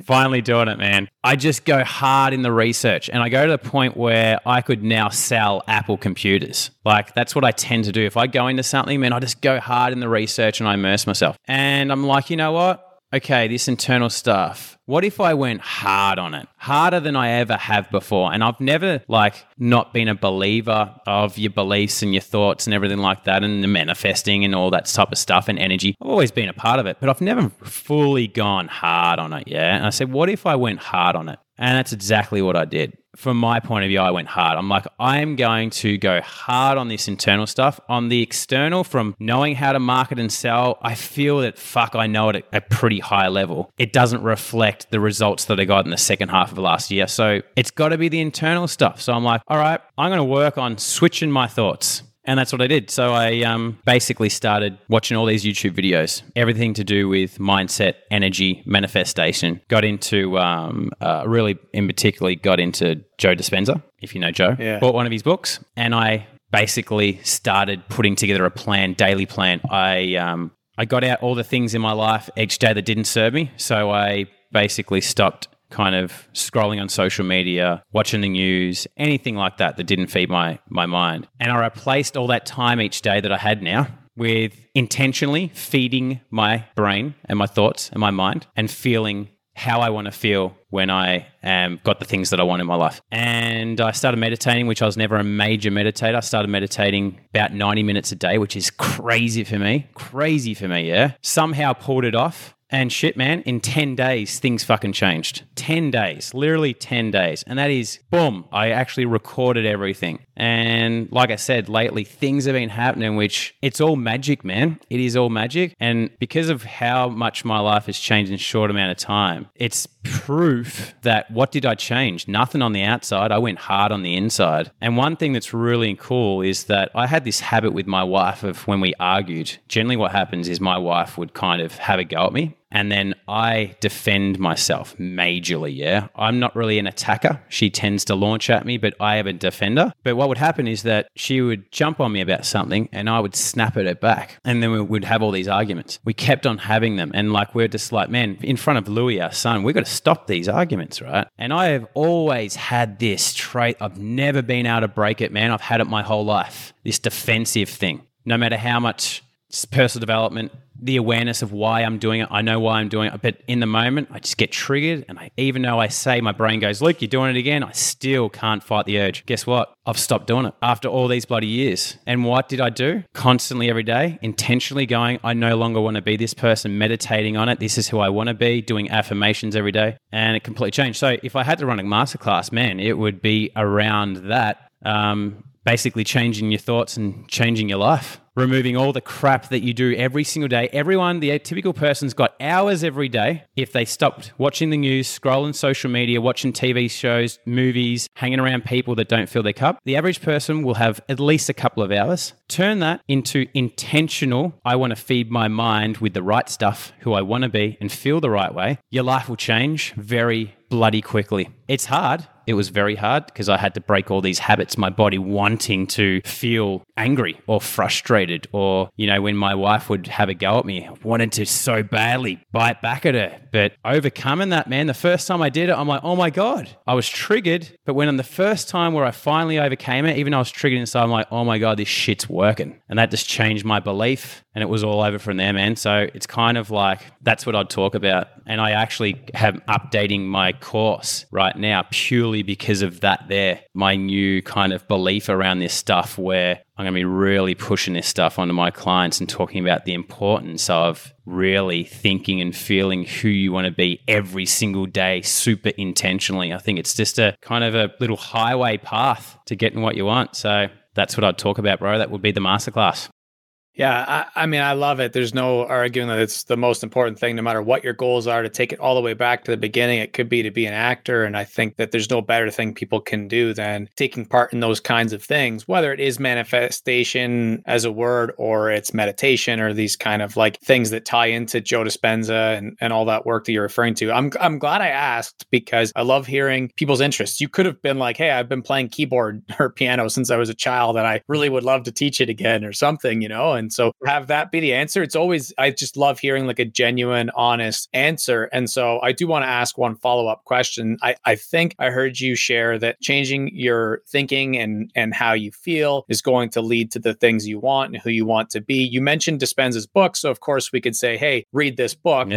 Finally doing it, man. I just go hard in the research and I go to the point where I could now sell Apple computers. Like, that's what I tend to do. If I go into something, man, I just go hard in the research and I immerse myself. And I'm like, you know what? Okay, this internal stuff, what if I went hard on it? Harder than I ever have before. And I've never like not been a believer of your beliefs and your thoughts and everything like that and the manifesting and all that type of stuff and energy. I've always been a part of it, but I've never fully gone hard on it. Yeah. And I said, what if I went hard on it? And that's exactly what I did from my point of view, I went hard. I'm like, I'm going to go hard on this internal stuff. On the external, from knowing how to market and sell, I feel that fuck, I know it at a pretty high level. It doesn't reflect the results that I got in the second half of last year. So it's got to be the internal stuff. So I'm like, all right, I'm going to work on switching my thoughts. And that's what I did. So I um, basically started watching all these YouTube videos, everything to do with mindset, energy, manifestation. Got into, um, uh, really in particularly, got into Joe Dispenza, if you know Joe. Yeah. Bought one of his books and I basically started putting together a plan, daily plan. I, um, I got out all the things in my life each day that didn't serve me. So I basically stopped kind of scrolling on social media, watching the news, anything like that that didn't feed my my mind. And I replaced all that time each day that I had now with intentionally feeding my brain and my thoughts and my mind and feeling how I want to feel when I um, got the things that I want in my life. And I started meditating, which I was never a major meditator. I started meditating about 90 minutes a day, which is crazy for me. Crazy for me, yeah. Somehow pulled it off. And shit, man, in 10 days, things fucking changed. 10 days, literally 10 days. And that is, boom, I actually recorded everything. And like I said, lately, things have been happening, which it's all magic, man. It is all magic. And because of how much my life has changed in a short amount of time, it's proof that what did I change? Nothing on the outside. I went hard on the inside. And one thing that's really cool is that I had this habit with my wife of when we argued, generally what happens is my wife would kind of have a go at me and then I defend myself majorly. Yeah. I'm not really an attacker. She tends to launch at me, but I am a defender. But what would happen is that she would jump on me about something and I would snap at her back. And then we would have all these arguments. We kept on having them. And like, we're just like, man, in front of Louis, our son, we've got to stop these arguments, right? And I have always had this trait. I've never been able to break it, man. I've had it my whole life. This defensive thing. No matter how much personal development, the awareness of why I'm doing it. I know why I'm doing it, but in the moment, I just get triggered. And I, even though I say my brain goes, Luke, you're doing it again, I still can't fight the urge. Guess what? I've stopped doing it after all these bloody years. And what did I do? Constantly every day, intentionally going, I no longer want to be this person, meditating on it. This is who I want to be, doing affirmations every day. And it completely changed. So if I had to run a masterclass, man, it would be around that. Um, basically changing your thoughts and changing your life removing all the crap that you do every single day. Everyone, the typical person's got hours every day. If they stopped watching the news, scrolling social media, watching TV shows, movies, hanging around people that don't fill their cup, the average person will have at least a couple of hours. Turn that into intentional, I want to feed my mind with the right stuff, who I want to be, and feel the right way. Your life will change very bloody quickly. It's hard. It was very hard because I had to break all these habits, my body wanting to feel angry or frustrated. Or, you know, when my wife would have a go at me, wanted to so badly bite back at her. But overcoming that, man, the first time I did it, I'm like, oh my God, I was triggered. But when on the first time where I finally overcame it, even though I was triggered inside, I'm like, oh my God, this shit's working. And that just changed my belief and it was all over from there, man. So it's kind of like that's what I'd talk about. And I actually have updating my course right now purely because of that there. My new kind of belief around this stuff where I'm going to be really pushing this stuff onto my clients and talking about the importance of really thinking and feeling who you want to be every single day super intentionally. I think it's just a kind of a little highway path to getting what you want. So that's what I'd talk about, bro. That would be the masterclass. Yeah, I, I, mean, I love it. There's no arguing that it's the most important thing, no matter what your goals are, to take it all the way back to the beginning. It could be to be an actor. And I think that there's no better thing people can do than taking part in those kinds of things, whether it is manifestation as a word or it's meditation or these kind of like things that tie into Joe Dispenza and, and all that work that you're referring to. I'm, I'm glad I asked because I love hearing people's interests. You could have been like, hey, I've been playing keyboard or piano since I was a child and I really would love to teach it again or something, you know? And And so have that be the answer. It's always, I just love hearing like a genuine, honest answer. And so I do want to ask one follow up question. I, I think I heard you share that changing your thinking and, and how you feel is going to lead to the things you want and who you want to be. You mentioned Dispenza's book. So of course we could say, hey, read this book.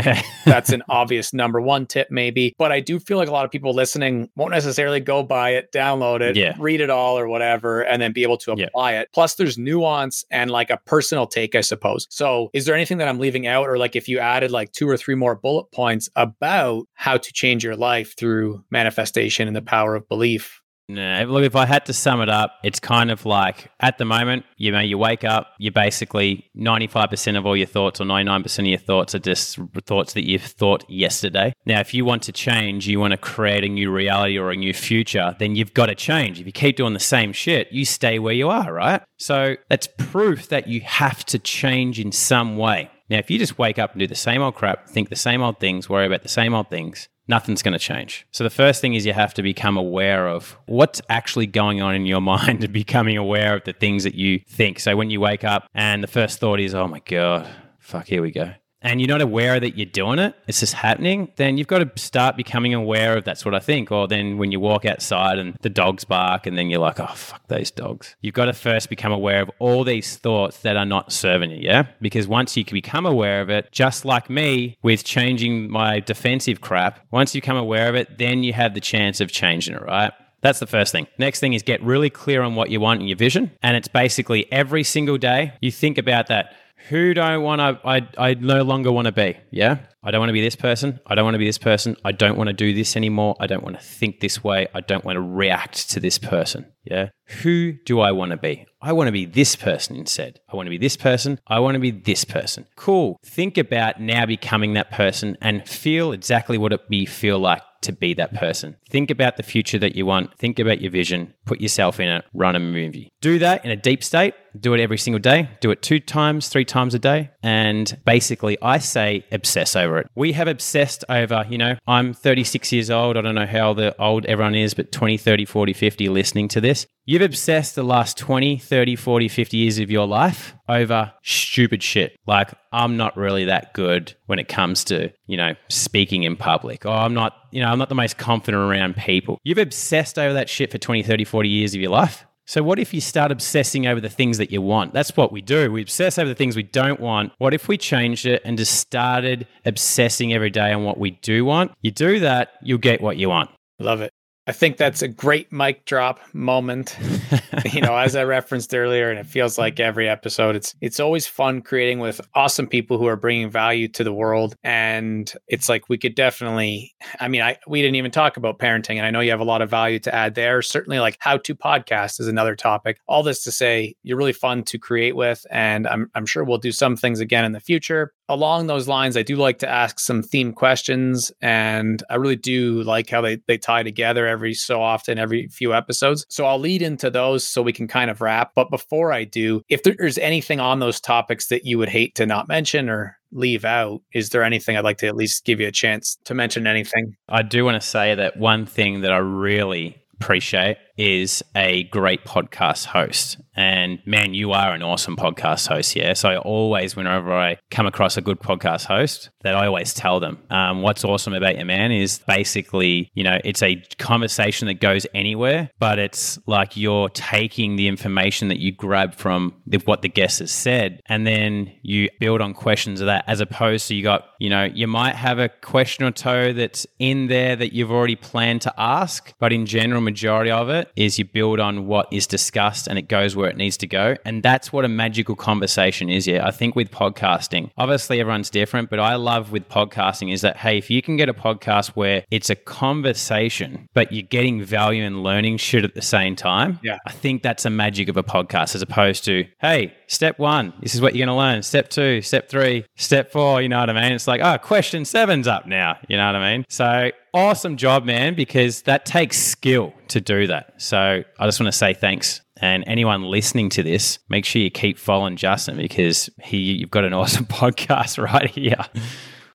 That's an obvious number one tip, maybe. But I do feel like a lot of people listening won't necessarily go buy it, download it, yeah. read it all or whatever, and then be able to apply yeah. it. Plus, there's nuance and like a personal take, I suppose. So, is there anything that I'm leaving out, or like if you added like two or three more bullet points about how to change your life through manifestation and the power of belief? Look, if I had to sum it up, it's kind of like at the moment, you know, you wake up, you're basically 95% of all your thoughts or 99% of your thoughts are just thoughts that you've thought yesterday. Now, if you want to change, you want to create a new reality or a new future, then you've got to change. If you keep doing the same shit, you stay where you are, right? So that's proof that you have to change in some way. Now, if you just wake up and do the same old crap, think the same old things, worry about the same old things, nothing's going to change. So the first thing is you have to become aware of what's actually going on in your mind and becoming aware of the things that you think. So when you wake up and the first thought is, oh my God, fuck, here we go and you're not aware that you're doing it, it's just happening, then you've got to start becoming aware of that's what I think. Or then when you walk outside and the dogs bark, and then you're like, oh, fuck those dogs. You've got to first become aware of all these thoughts that are not serving you, yeah? Because once you become aware of it, just like me with changing my defensive crap, once you become aware of it, then you have the chance of changing it, right? That's the first thing. Next thing is get really clear on what you want in your vision. And it's basically every single day you think about that who do I want to, I, I no longer want to be. Yeah. I don't want to be this person. I don't want to be this person. I don't want to do this anymore. I don't want to think this way. I don't want to react to this person. Yeah. Who do I want to be? I want to be this person instead. I want to be this person. I want to be this person. Cool. Think about now becoming that person and feel exactly what it be feel like to be that person. Think about the future that you want. Think about your vision. Put yourself in it. Run a movie. Do that in a deep state. Do it every single day. Do it two times, three times a day. And basically, I say obsess over it. We have obsessed over, you know, I'm 36 years old. I don't know how old everyone is, but 20, 30, 40, 50 listening to this. You've obsessed the last 20, 30, 40, 50 years of your life over stupid shit. Like, I'm not really that good when it comes to, you know, speaking in public. Or I'm not, you know, I'm not the most confident around people. You've obsessed over that shit for 20, 30, 40 years of your life. So, what if you start obsessing over the things that you want? That's what we do. We obsess over the things we don't want. What if we changed it and just started obsessing every day on what we do want? You do that, you'll get what you want. Love it. I think that's a great mic drop moment. you know, as I referenced earlier, and it feels like every episode, it's it's always fun creating with awesome people who are bringing value to the world. And it's like we could definitely, I mean, I we didn't even talk about parenting, and I know you have a lot of value to add there. Certainly, like how to podcast is another topic. All this to say, you're really fun to create with, and I'm I'm sure we'll do some things again in the future along those lines, I do like to ask some theme questions, and I really do like how they, they tie together every so often, every few episodes. So I'll lead into those so we can kind of wrap. But before I do, if there's anything on those topics that you would hate to not mention or leave out, is there anything I'd like to at least give you a chance to mention anything? I do want to say that one thing that I really appreciate is a great podcast host. And man, you are an awesome podcast host. Yeah. So I always, whenever I come across a good podcast host, that I always tell them, um, what's awesome about your man, is basically, you know, it's a conversation that goes anywhere, but it's like you're taking the information that you grab from the, what the guest has said, and then you build on questions of that, as opposed to you got, you know, you might have a question or two that's in there that you've already planned to ask, but in general, majority of it is you build on what is discussed and it goes where it needs to go. And that's what a magical conversation is. Yeah. I think with podcasting, obviously everyone's different, but I love with podcasting is that, hey, if you can get a podcast where it's a conversation, but you're getting value and learning shit at the same time, yeah. I think that's a magic of a podcast as opposed to, hey, step one, this is what you're going to learn. Step two, step three, step four, you know what I mean? It's like, oh, question seven's up now. You know what I mean? So awesome job, man, because that takes skill to do that. So I just want to say thanks. And anyone listening to this, make sure you keep following Justin because he you've got an awesome podcast right here.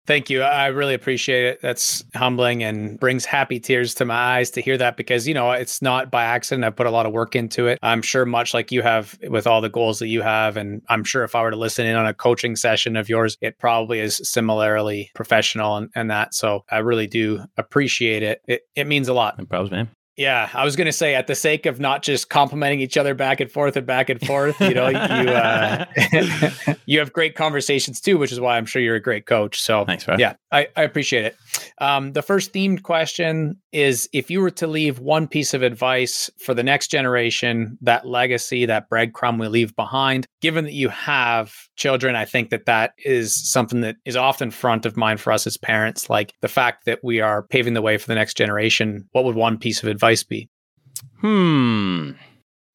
Thank you. I really appreciate it. That's humbling and brings happy tears to my eyes to hear that because, you know, it's not by accident. I've put a lot of work into it. I'm sure, much like you have with all the goals that you have. And I'm sure if I were to listen in on a coaching session of yours, it probably is similarly professional and, and that. So I really do appreciate it. It, it means a lot. No problems, man. Yeah, I was going to say, at the sake of not just complimenting each other back and forth and back and forth, you know, you uh, you have great conversations too, which is why I'm sure you're a great coach. So, thanks. Yeah, I, I appreciate it. Um, the first themed question is: If you were to leave one piece of advice for the next generation, that legacy, that breadcrumb we leave behind, given that you have children, I think that that is something that is often front of mind for us as parents. Like the fact that we are paving the way for the next generation. What would one piece of advice be? Hmm.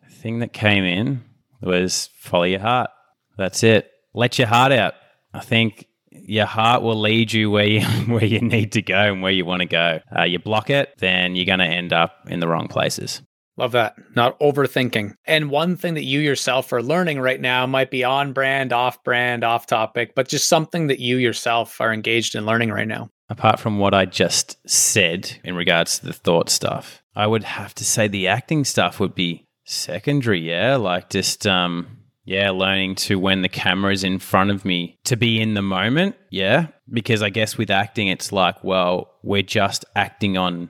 The thing that came in was follow your heart. That's it. Let your heart out. I think your heart will lead you where you where you need to go and where you want to go. Uh, you block it, then you're going to end up in the wrong places. Love that. Not overthinking. And one thing that you yourself are learning right now might be on brand, off brand, off topic, but just something that you yourself are engaged in learning right now. Apart from what I just said in regards to the thought stuff, I would have to say the acting stuff would be secondary, yeah. Like just um yeah, learning to when the camera is in front of me to be in the moment, yeah. Because I guess with acting it's like, well, we're just acting on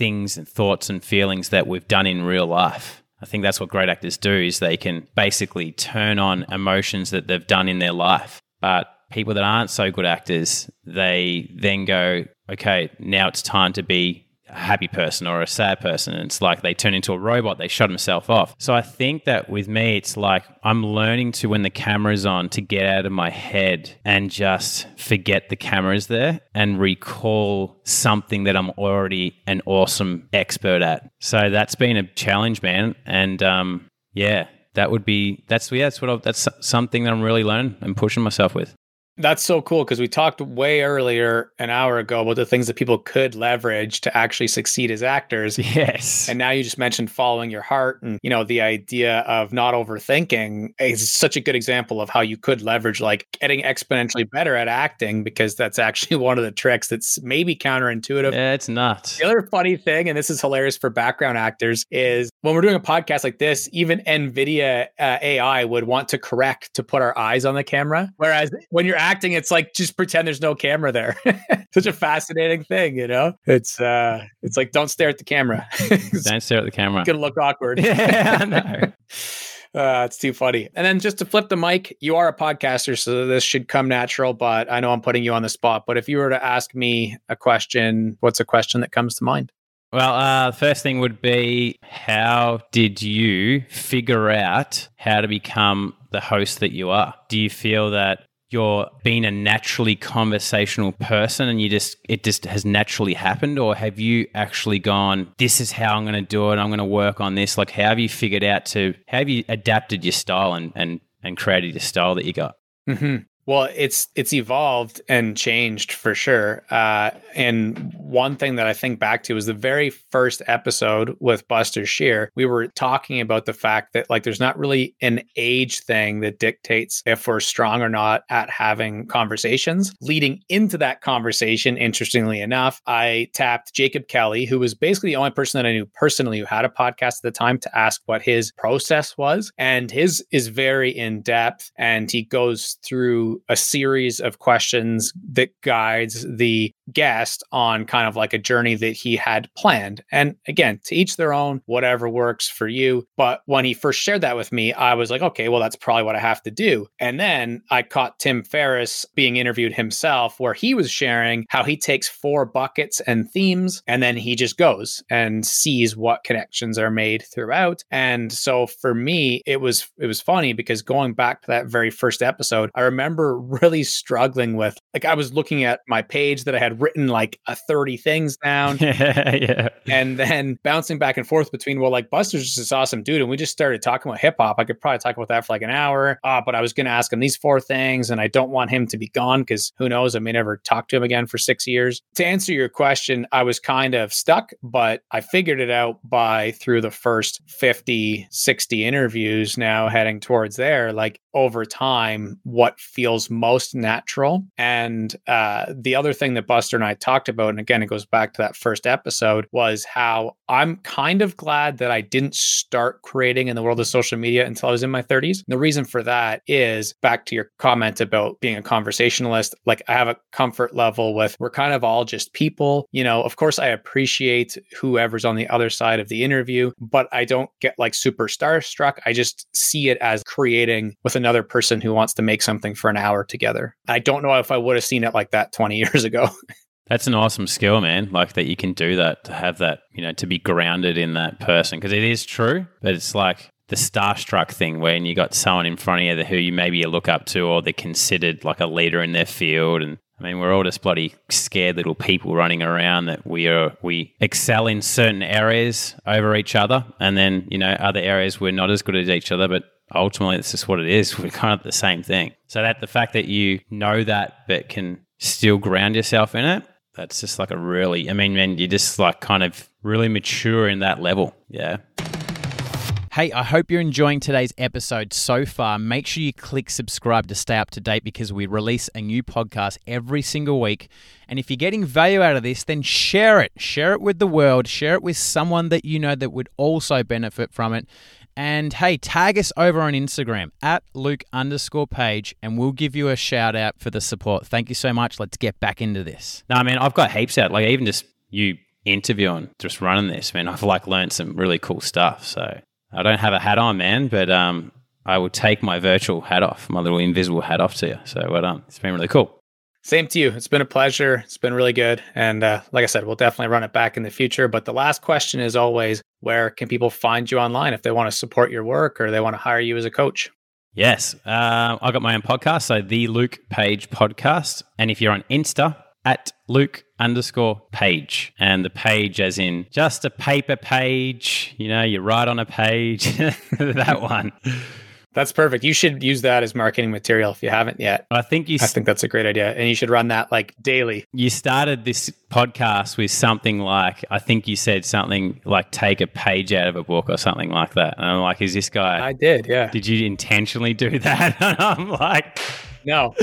things and thoughts and feelings that we've done in real life. I think that's what great actors do is they can basically turn on emotions that they've done in their life. But people that aren't so good actors, they then go, okay, now it's time to be a happy person or a sad person. It's like they turn into a robot, they shut themselves off. So I think that with me, it's like I'm learning to, when the camera's on, to get out of my head and just forget the camera's there and recall something that I'm already an awesome expert at. So that's been a challenge, man. And um, yeah, that would be that's yeah that's what I, that's something that I'm really learning and pushing myself with. That's so cool because we talked way earlier, an hour ago, about the things that people could leverage to actually succeed as actors. Yes. And now you just mentioned following your heart and, you know, the idea of not overthinking is such a good example of how you could leverage like getting exponentially better at acting because that's actually one of the tricks that's maybe counterintuitive. Yeah, it's not The other funny thing, and this is hilarious for background actors, is when we're doing a podcast like this, even NVIDIA uh, AI would want to correct to put our eyes on the camera. Whereas when you're acting, it's like just pretend there's no camera there. Such a fascinating thing, you know. It's uh, it's like don't stare at the camera. don't stare at the camera. It's gonna look awkward. yeah, no. Uh, it's too funny. And then just to flip the mic, you are a podcaster, so this should come natural, but I know I'm putting you on the spot. But if you were to ask me a question, what's a question that comes to mind? Well, uh, the first thing would be how did you figure out how to become the host that you are? Do you feel that you're being a naturally conversational person and you just it just has naturally happened or have you actually gone this is how i'm going to do it. I'm going to work on this. Like how have you figured out to how have you adapted your style and and and created your style that you got? Mm-hmm. Well, it's it's evolved and changed for sure. Uh, and one thing that I think back to is the very first episode with Buster Shear. We were talking about the fact that like there's not really an age thing that dictates if we're strong or not at having conversations. Leading into that conversation, interestingly enough, I tapped Jacob Kelly, who was basically the only person that I knew personally who had a podcast at the time, to ask what his process was. And his is very in depth, and he goes through a series of questions that guides the guest on kind of like a journey that he had planned. And again, to each their own, whatever works for you. But when he first shared that with me, I was like, okay, well, that's probably what I have to do. And then I caught Tim Ferriss being interviewed himself, where he was sharing how he takes four buckets and themes and then he just goes and sees what connections are made throughout. And so for me, it was it was funny because going back to that very first episode, I remember really struggling with like I was looking at my page that I had written like a 30 things down. yeah. And then bouncing back and forth between, well, like Buster's just this awesome dude. And we just started talking about hip hop. I could probably talk about that for like an hour. Uh, but I was going to ask him these four things. And I don't want him to be gone because who knows? I may never talk to him again for six years. To answer your question, I was kind of stuck, but I figured it out by through the first 50, 60 interviews now heading towards there. Like over time what feels most natural. And uh, the other thing that Buster and I talked about, and again, it goes back to that first episode, was how I'm kind of glad that I didn't start creating in the world of social media until I was in my 30s. The reason for that is back to your comment about being a conversationalist. Like I have a comfort level with we're kind of all just people. You know, of course, I appreciate whoever's on the other side of the interview, but I don't get like super starstruck. I just see it as creating with another person who wants to make something for an hour together. I don't know if I would have seen it like that 20 years ago. That's an awesome skill, man. Like that you can do that, to have that, you know, to be grounded in that person. Because it is true, but it's like the starstruck thing when you got someone in front of you who you maybe you look up to or they're considered like a leader in their field. And I mean, we're all just bloody scared little people running around that we are, we excel in certain areas over each other. And then, you know, other areas we're not as good as each other, but ultimately it's just what it is. We're kind of the same thing. So that the fact that you know that, but can still ground yourself in it, that's just like a really, I mean, man, you're just like kind of really mature in that level. Yeah. Hey, I hope you're enjoying today's episode so far. Make sure you click subscribe to stay up to date because we release a new podcast every single week. And if you're getting value out of this, then share it. Share it with the world. Share it with someone that you know that would also benefit from it. And hey, tag us over on Instagram at Luke underscore page, and we'll give you a shout out for the support. Thank you so much. Let's get back into this. No, I mean, I've got heaps out. Like even just you interviewing, just running this, man, I've like learned some really cool stuff. So I don't have a hat on, man, but um, I will take my virtual hat off, my little invisible hat off to you. So well done. It's been really cool. Same to you. It's been a pleasure. It's been really good. And uh, like I said, we'll definitely run it back in the future. But the last question is always where can people find you online if they want to support your work or they want to hire you as a coach? Yes. Uh, I got my own podcast, so the Luke Page podcast. And if you're on Insta, at Luke underscore page. And the page, as in just a paper page, you know, you write on a page, that one. That's perfect. You should use that as marketing material if you haven't yet. I think you. I think that's a great idea, and you should run that like daily. You started this podcast with something like I think you said something like take a page out of a book or something like that, and I'm like, is this guy? I did, yeah. Did you intentionally do that? and I'm like. No.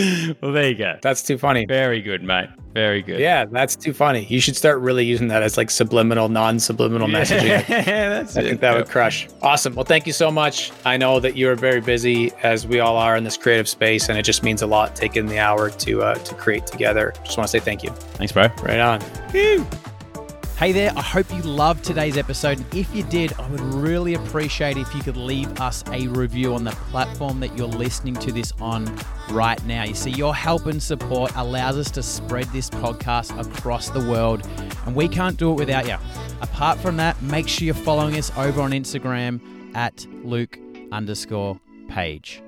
well, there you go. That's too funny. Very good, mate. Very good. Yeah, that's too funny. You should start really using that as like subliminal, non-subliminal messaging. that's I it. think that would crush. Awesome. Well, thank you so much. I know that you are very busy, as we all are in this creative space, and it just means a lot taking the hour to uh, to create together. Just want to say thank you. Thanks, bro. Right on. Hey there, I hope you loved today's episode. If you did, I would really appreciate if you could leave us a review on the platform that you're listening to this on right now. You see, your help and support allows us to spread this podcast across the world, and we can't do it without you. Apart from that, make sure you're following us over on Instagram at Luke underscore page.